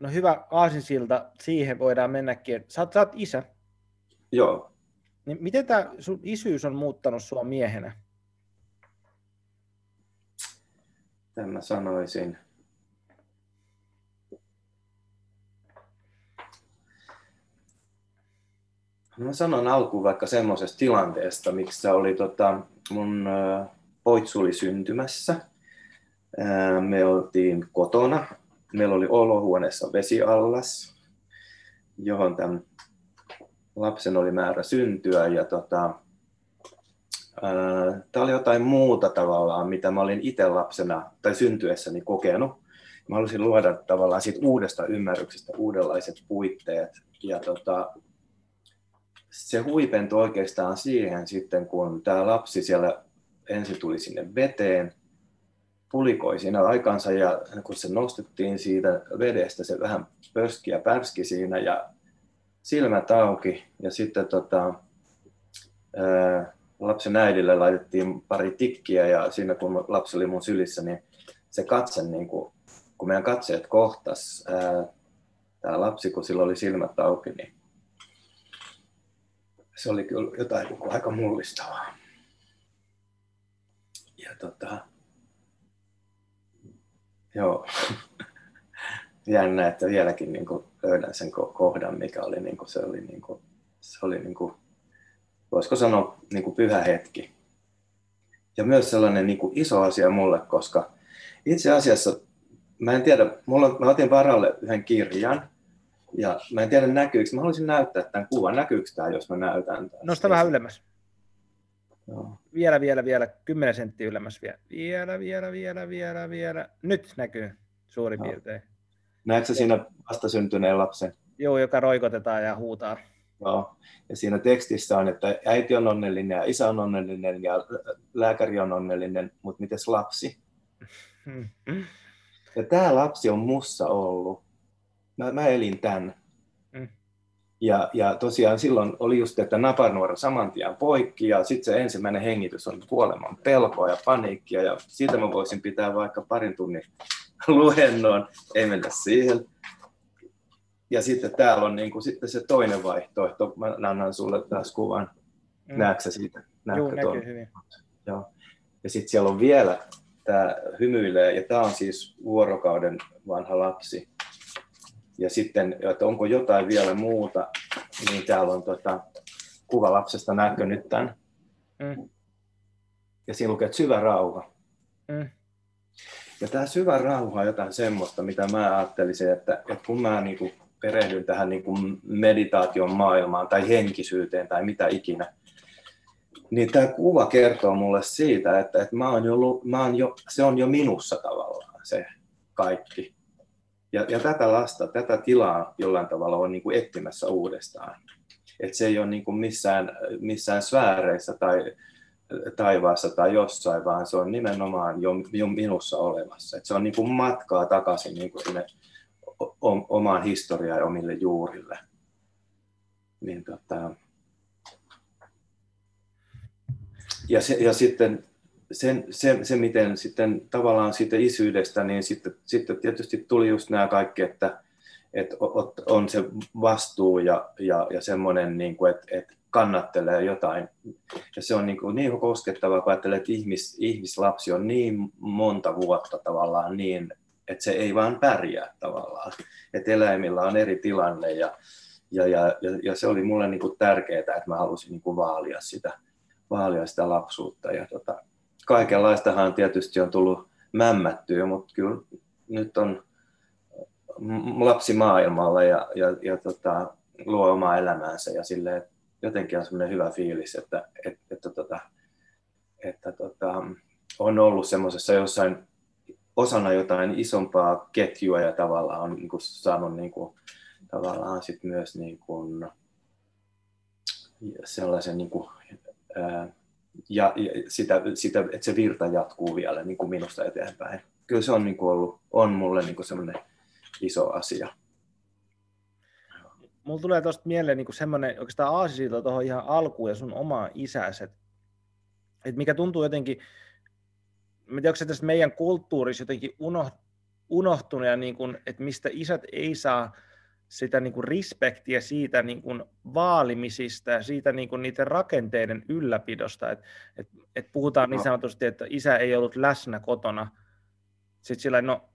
No hyvä aasinsilta, siihen voidaan mennäkin. Sä oot, sä oot isä. Joo. Niin miten tämä sun isyys on muuttanut sua miehenä? Tämä mä sanoisin. No mä sanon alkuun vaikka semmoisesta tilanteesta, miksi oli tota, mun poitsu oli syntymässä. Me oltiin kotona. Meillä oli olohuoneessa vesiallas, johon tämän lapsen oli määrä syntyä. Ja tota, Tämä oli jotain muuta tavallaan, mitä mä olin itse lapsena tai syntyessäni kokenut. Mä halusin luoda tavallaan siitä uudesta ymmärryksestä uudenlaiset puitteet. Ja tota, se huipentui oikeastaan siihen sitten, kun tämä lapsi siellä ensin tuli sinne veteen, pulikoi siinä aikansa ja kun se nostettiin siitä vedestä, se vähän pöski ja pärski siinä ja silmät auki ja sitten tota, ää, lapsen äidille laitettiin pari tikkiä ja siinä kun lapsi oli mun sylissä, niin se katse, niin kuin, kun meidän katseet kohtas, tämä lapsi, kun sillä oli silmät auki, niin se oli kyllä jotain niin kuin aika mullistavaa. Ja tota, joo, jännä, että vieläkin niin kuin löydän sen kohdan, mikä oli, niin kuin, se oli, niin kuin, se oli niin kuin, voisiko sanoa niin kuin pyhä hetki. Ja myös sellainen niin kuin iso asia mulle, koska itse asiassa, mä en tiedä, mulla, mä otin varalle yhden kirjan, ja mä en tiedä näkyykö, mä haluaisin näyttää tämän kuvan, näkyykö tämä, jos mä näytän tämän. Nosta vähän ylemmäs. Joo. Vielä, vielä, vielä, 10 senttiä ylemmäs vielä. Vielä, vielä, vielä, vielä, vielä. Nyt näkyy suurin Joo. piirtein. Näetkö siinä vastasyntyneen lapsen? Joo, joka roikotetaan ja huutaa. Joo. Ja siinä tekstissä on, että äiti on onnellinen ja isä on onnellinen ja lääkäri on onnellinen, mutta mites lapsi? Ja tämä lapsi on mussa ollut. Mä, mä elin tämän. Mm. Ja, ja tosiaan silloin oli just, että naparnuora saman tien poikki ja sitten se ensimmäinen hengitys on kuoleman pelkoa ja paniikkia ja siitä mä voisin pitää vaikka parin tunnin luennon, ei mennä siihen ja sitten täällä on niin kuin, sitten se toinen vaihtoehto. Mä annan sulle taas kuvan. Mm. Näetkö siitä? Joo, näkyy tuon? hyvin. Joo. Ja sitten siellä on vielä tämä hymyilee, ja tämä on siis vuorokauden vanha lapsi. Ja sitten, että onko jotain vielä muuta, niin täällä on tota, kuva lapsesta, näkö nyt tämän? Mm. Ja siinä lukee, että syvä rauha. Mm. Ja tämä syvä rauha on jotain semmoista, mitä mä ajattelisin, että, että kun mä niin kuin perehdyn tähän niin kuin meditaation maailmaan tai henkisyyteen tai mitä ikinä, niin tämä kuva kertoo mulle siitä, että, että mä oon jo, mä oon jo, se on jo minussa tavallaan se kaikki. Ja, ja tätä lasta, tätä tilaa jollain tavalla on niin kuin etsimässä uudestaan. Et se ei ole niin kuin missään, missään sfääreissä tai taivaassa tai jossain, vaan se on nimenomaan jo, jo minussa olemassa. Et se on niin kuin matkaa takaisin niin kuin sinne omaan historiaan ja omille juurille. Niin tota, ja, se, ja sitten sen, se, se, miten sitten tavallaan siitä isyydestä, niin sitten, sitten tietysti tuli just nämä kaikki, että, että on se vastuu ja, ja, ja semmoinen, niin kuin, että, että kannattelee jotain. Ja se on niin, kuin niin koskettavaa, kun ajattelee, että ihmis, ihmislapsi on niin monta vuotta tavallaan niin että se ei vaan pärjää tavallaan. Että eläimillä on eri tilanne ja, ja, ja, ja se oli mulle niin kuin tärkeää, että mä halusin niin kuin vaalia, sitä, vaalia sitä lapsuutta. Ja tota, kaikenlaistahan tietysti on tullut mämmättyä, mutta kyllä nyt on lapsi maailmalla ja, ja, ja tota, luo omaa elämäänsä ja sille jotenkin on semmoinen hyvä fiilis, että, että, että, tota, että tota, on ollut semmoisessa jossain osana jotain isompaa ketjua ja tavallaan on niin kuin, saanut niin kuin, tavallaan sit myös niin kuin, sellaisen niin kuin, ää, ja, ja sitä, sitä, että se virta jatkuu vielä niin kuin minusta eteenpäin. Kyllä se on niin kuin ollut, on mulle niin kuin semmoinen iso asia. Mulla tulee tuosta mieleen niin semmoinen oikeastaan aasisilta tuohon ihan alkuun ja sun oma isäsi, että, että mikä tuntuu jotenkin, mä tiedän, onko se tästä meidän kulttuurissa jotenkin unohtunut, ja niin kuin, että mistä isät ei saa sitä niin kuin respektiä siitä niin kuin vaalimisista ja siitä niin kuin niiden rakenteiden ylläpidosta, että et, et puhutaan niin no. niin sanotusti, että isä ei ollut läsnä kotona. Sitten sillä no,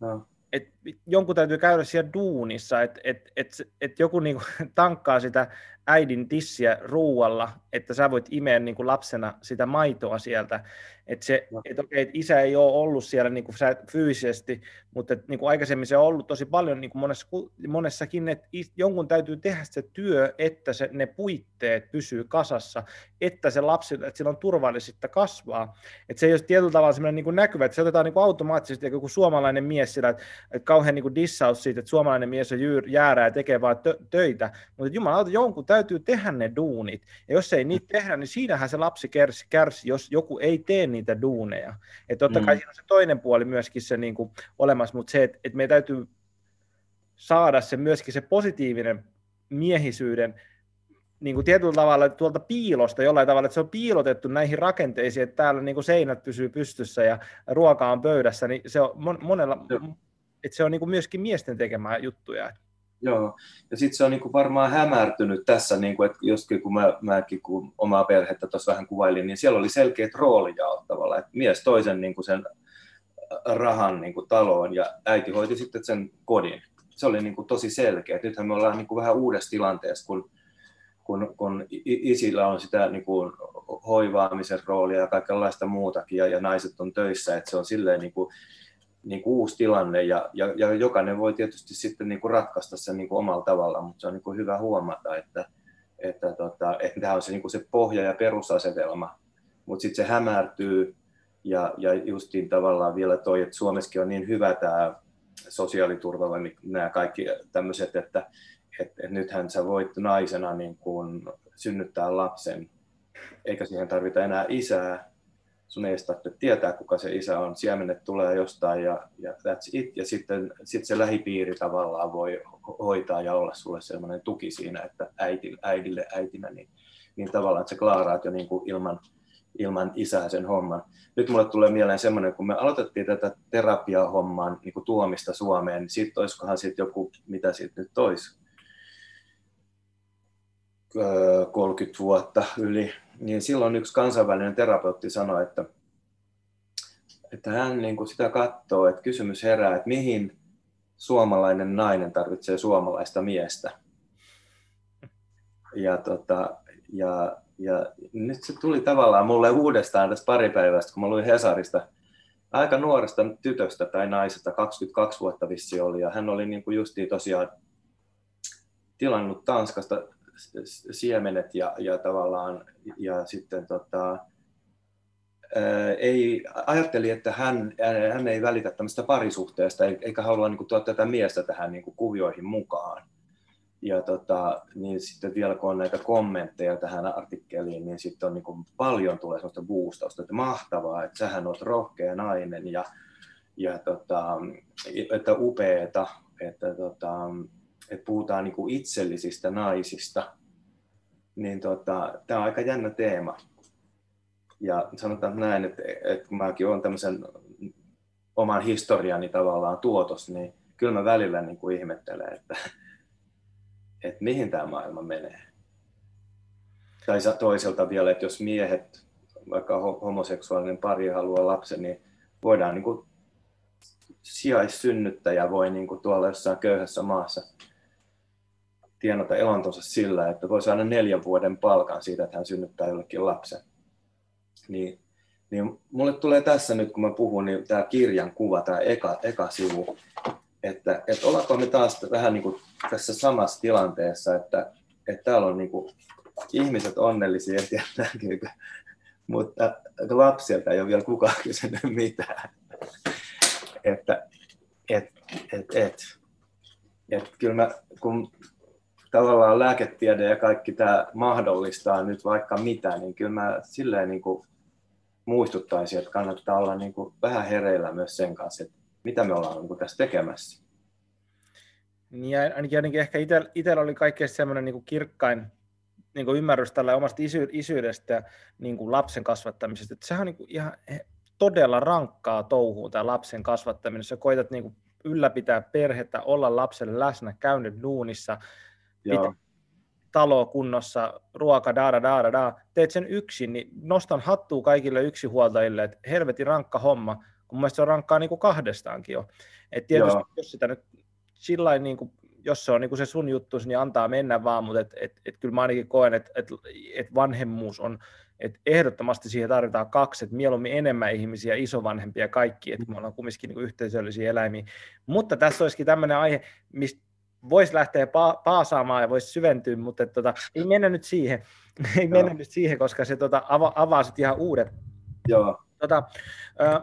no et jonkun täytyy käydä siellä duunissa, että et, et, et joku niinku tankkaa sitä äidin tissiä ruualla, että sä voit imeä niinku lapsena sitä maitoa sieltä. Että se, et okei, et isä ei ole ollut siellä niinku fyysisesti, mutta et niinku aikaisemmin se on ollut tosi paljon niinku monessa, monessakin, että jonkun täytyy tehdä se työ, että se, ne puitteet pysyy kasassa, että se lapsi, että sillä on turvallista kasvaa. Että se ei ole tietyllä tavalla semmoinen niinku näkyvä, että se otetaan niinku automaattisesti joku suomalainen mies sillä, että, että kauhean niinku dissaus siitä, että suomalainen mies on jäärää ja tekee vaan tö- töitä, mutta jumala, jonkun täytyy tehdä ne duunit, ja jos ei niitä tehdä, niin siinähän se lapsi kärsi, kärsi jos joku ei tee niitä duuneja. Että totta kai mm. siinä on se toinen puoli myöskin se niin kuin olemassa, mutta se, että, että meidän täytyy saada se myöskin se positiivinen miehisyyden niin kuin tietyllä tavalla tuolta piilosta jollain tavalla, että se on piilotettu näihin rakenteisiin, että täällä niin kuin seinät pysyy pystyssä ja ruoka on pöydässä, niin se on monella, että se on niin kuin myöskin miesten tekemää juttuja. Joo, ja sitten se on niinku varmaan hämärtynyt tässä, niinku, että joskin kun mä, mäkin kun omaa perhettä tuossa vähän kuvailin, niin siellä oli selkeät roolijaot tavallaan, että mies toisen niinku sen rahan niinku taloon ja äiti hoiti sitten sen kodin. Se oli niinku tosi selkeä. Nythän me ollaan niinku vähän uudessa tilanteessa, kun, kun, kun isillä on sitä niinku hoivaamisen roolia ja kaikenlaista muutakin ja, ja naiset on töissä, että se on silleen niinku, niin kuin uusi tilanne ja, ja, ja jokainen voi tietysti sitten niin kuin ratkaista sen niin kuin omalla tavallaan, mutta se on niin kuin hyvä huomata, että, että, tota, että tämä on se, niin kuin se pohja ja perusasetelma, mutta sitten se hämärtyy ja, ja justiin tavallaan vielä toi, että Suomessakin on niin hyvä tämä sosiaaliturva, niin nämä kaikki tämmöiset, että, että, että nythän sä voit naisena niin kuin synnyttää lapsen, eikä siihen tarvita enää isää, sun ei tarvitse tietää, kuka se isä on, siemenet tulee jostain ja, ja that's it. Ja sitten sit se lähipiiri tavallaan voi hoitaa ja olla sulle sellainen tuki siinä, että äiti, äidille äitinä, niin, niin tavallaan, että sä klaaraat jo niin kuin ilman, ilman isää sen homman. Nyt mulle tulee mieleen semmoinen, kun me aloitettiin tätä terapiahommaa niin kuin tuomista Suomeen, niin siitä olisikohan sitten joku, mitä siitä nyt olisi, 30 vuotta yli, niin silloin yksi kansainvälinen terapeutti sanoi, että, että hän niin kuin sitä katsoo, että kysymys herää, että mihin suomalainen nainen tarvitsee suomalaista miestä. Ja, tota, ja, ja nyt se tuli tavallaan mulle uudestaan tässä pari päivästä, kun mä luin Hesarista aika nuoresta tytöstä tai naisesta, 22 vuotta vissi oli, ja hän oli niin kuin justiin tosiaan tilannut Tanskasta siemenet ja, ja tavallaan ja sitten tota, ei, ajatteli, että hän, hän ei välitä tämmöistä parisuhteesta eikä halua niin kuin, tuoda tätä miestä tähän niin kuin, kuvioihin mukaan. Ja tota, niin sitten vielä kun on näitä kommentteja tähän artikkeliin, niin sitten on niin kuin, paljon tulee sellaista boostausta, että mahtavaa, että sähän olet rohkea nainen ja, ja tota, että upeeta, että tota, että puhutaan niin kuin itsellisistä naisista, niin tota, tämä on aika jännä teema. Ja sanotaan näin, että, että kun mäkin olen tämmöisen oman historiani tavallaan tuotos, niin kyllä mä välillä niin kuin ihmettelen, että, että mihin tämä maailma menee. Tai toiselta vielä, että jos miehet, vaikka homoseksuaalinen pari haluaa lapsen, niin voidaan niin kuin sijaissynnyttäjä voi niin kuin tuolla jossain köyhässä maassa tienata elantonsa sillä, että voi saada neljän vuoden palkan siitä, että hän synnyttää jollekin lapsen. Niin niin mulle tulee tässä nyt, kun mä puhun, niin tämä kirjan kuva, tämä eka, eka sivu, että, että ollaanko me taas vähän niin kuin tässä samassa tilanteessa, että, että täällä on niin kuin ihmiset onnellisia, en tiedä näkyykö, mutta lapsilta ei ole vielä kukaan kysynyt mitään. että et, et, et, et, kyllä mä, kun tavallaan lääketiede ja kaikki tämä mahdollistaa nyt vaikka mitä, niin kyllä mä silleen niin kuin muistuttaisin, että kannattaa olla niin kuin vähän hereillä myös sen kanssa, että mitä me ollaan niin kuin tässä tekemässä. Niin ja ainakin, ainakin ehkä itsellä oli kaikkein semmoinen niin kirkkain niin kuin ymmärrys tällä omasta isy, isyydestä ja niin kuin lapsen kasvattamisesta. Että sehän on niin kuin ihan todella rankkaa touhua tämä lapsen kasvattaminen. Sä koitat niin kuin ylläpitää perhettä, olla lapselle läsnä, käynyt duunissa, pitää talo kunnossa, ruoka, da, da, da, da, teet sen yksin, niin nostan hattua kaikille yksihuoltajille, että helvetin rankka homma, kun mielestäni se on rankkaa niin kuin kahdestaankin jo. Et tietysti Joo. jos sitä nyt sillä niin kuin, jos se on niin kuin se sun juttu, niin antaa mennä vaan, mutta et, et, et kyllä mä ainakin koen, että et, et vanhemmuus on, että ehdottomasti siihen tarvitaan kaksi, että mieluummin enemmän ihmisiä, isovanhempia kaikki, että me ollaan kumminkin niin yhteisöllisiä eläimiä. Mutta tässä olisikin tämmöinen aihe, mistä voisi lähteä pa- paasaamaan ja voisi syventyä, mutta et, tota, ei mennä nyt siihen, ei mennä nyt siihen, koska se tota, ava- avaa sitten ihan uudet. Joo. Tota, äh,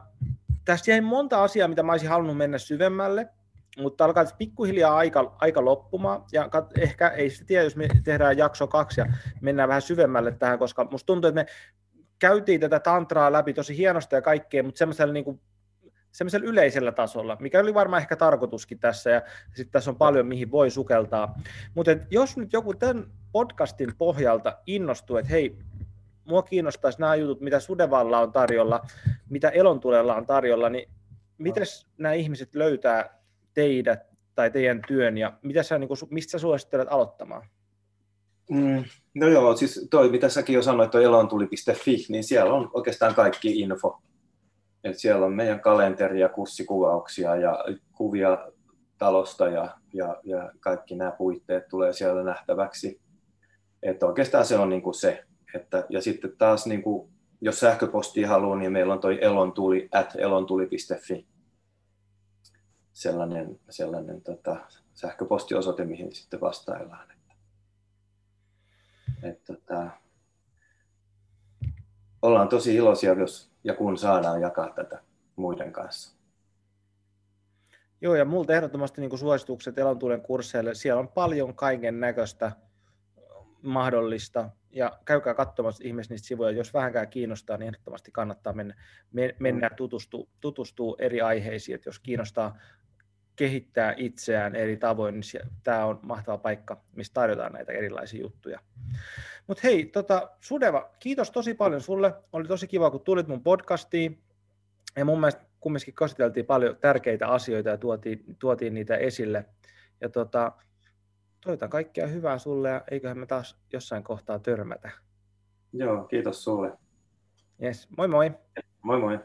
tässä jäi monta asiaa, mitä mä olisin halunnut mennä syvemmälle, mutta alkaa pikkuhiljaa aika, aika loppumaan, ja kat, ehkä ei sitä tiedä, jos me tehdään jakso kaksi ja mennään vähän syvemmälle tähän, koska musta tuntuu, että me käytiin tätä tantraa läpi tosi hienosti ja kaikkea, mutta semmoisella niin kuin semmoisella yleisellä tasolla, mikä oli varmaan ehkä tarkoituskin tässä, ja sitten tässä on paljon, mihin voi sukeltaa. Mutta jos nyt joku tämän podcastin pohjalta innostuu, että hei, mua kiinnostaisi nämä jutut, mitä Sudevalla on tarjolla, mitä Elontulella on tarjolla, niin miten nämä ihmiset löytää teidät tai teidän työn, ja mitä sä, niin kuin, mistä sä suosittelet aloittamaan? Mm, no joo, siis toi, mitä säkin jo sanoit, toi elontuli.fi, niin siellä on oikeastaan kaikki info et siellä on meidän kalenteria, kurssikuvauksia ja kuvia talosta ja, ja, ja kaikki nämä puitteet tulee siellä nähtäväksi. Et oikeastaan se on niinku se. Että, ja sitten taas, niinku, jos sähköpostia haluaa, niin meillä on toi elontuli, at elontuli.fi. Sellainen, sellainen tota, sähköpostiosoite, mihin sitten vastaillaan. Että, et, tota, ollaan tosi iloisia, jos ja kun saadaan jakaa tätä muiden kanssa. Joo, ja multa ehdottomasti niin suositukset elontuden kursseille, siellä on paljon kaiken näköistä mahdollista, ja käykää katsomassa ihmeessä niistä sivuja, jos vähänkään kiinnostaa, niin ehdottomasti kannattaa mennä, mennä tutustua, tutustua eri aiheisiin, että jos kiinnostaa kehittää itseään eri tavoin, niin tämä on mahtava paikka, missä tarjotaan näitä erilaisia juttuja. Mutta hei, tota, Sudeva, kiitos tosi paljon sulle. Oli tosi kiva, kun tulit mun podcastiin. Ja mun mielestä kumminkin käsiteltiin paljon tärkeitä asioita ja tuotiin, tuotiin niitä esille. Ja tota, toivotan kaikkea hyvää sulle ja eiköhän me taas jossain kohtaa törmätä. Joo, kiitos sulle. Yes, moi moi. Moi moi.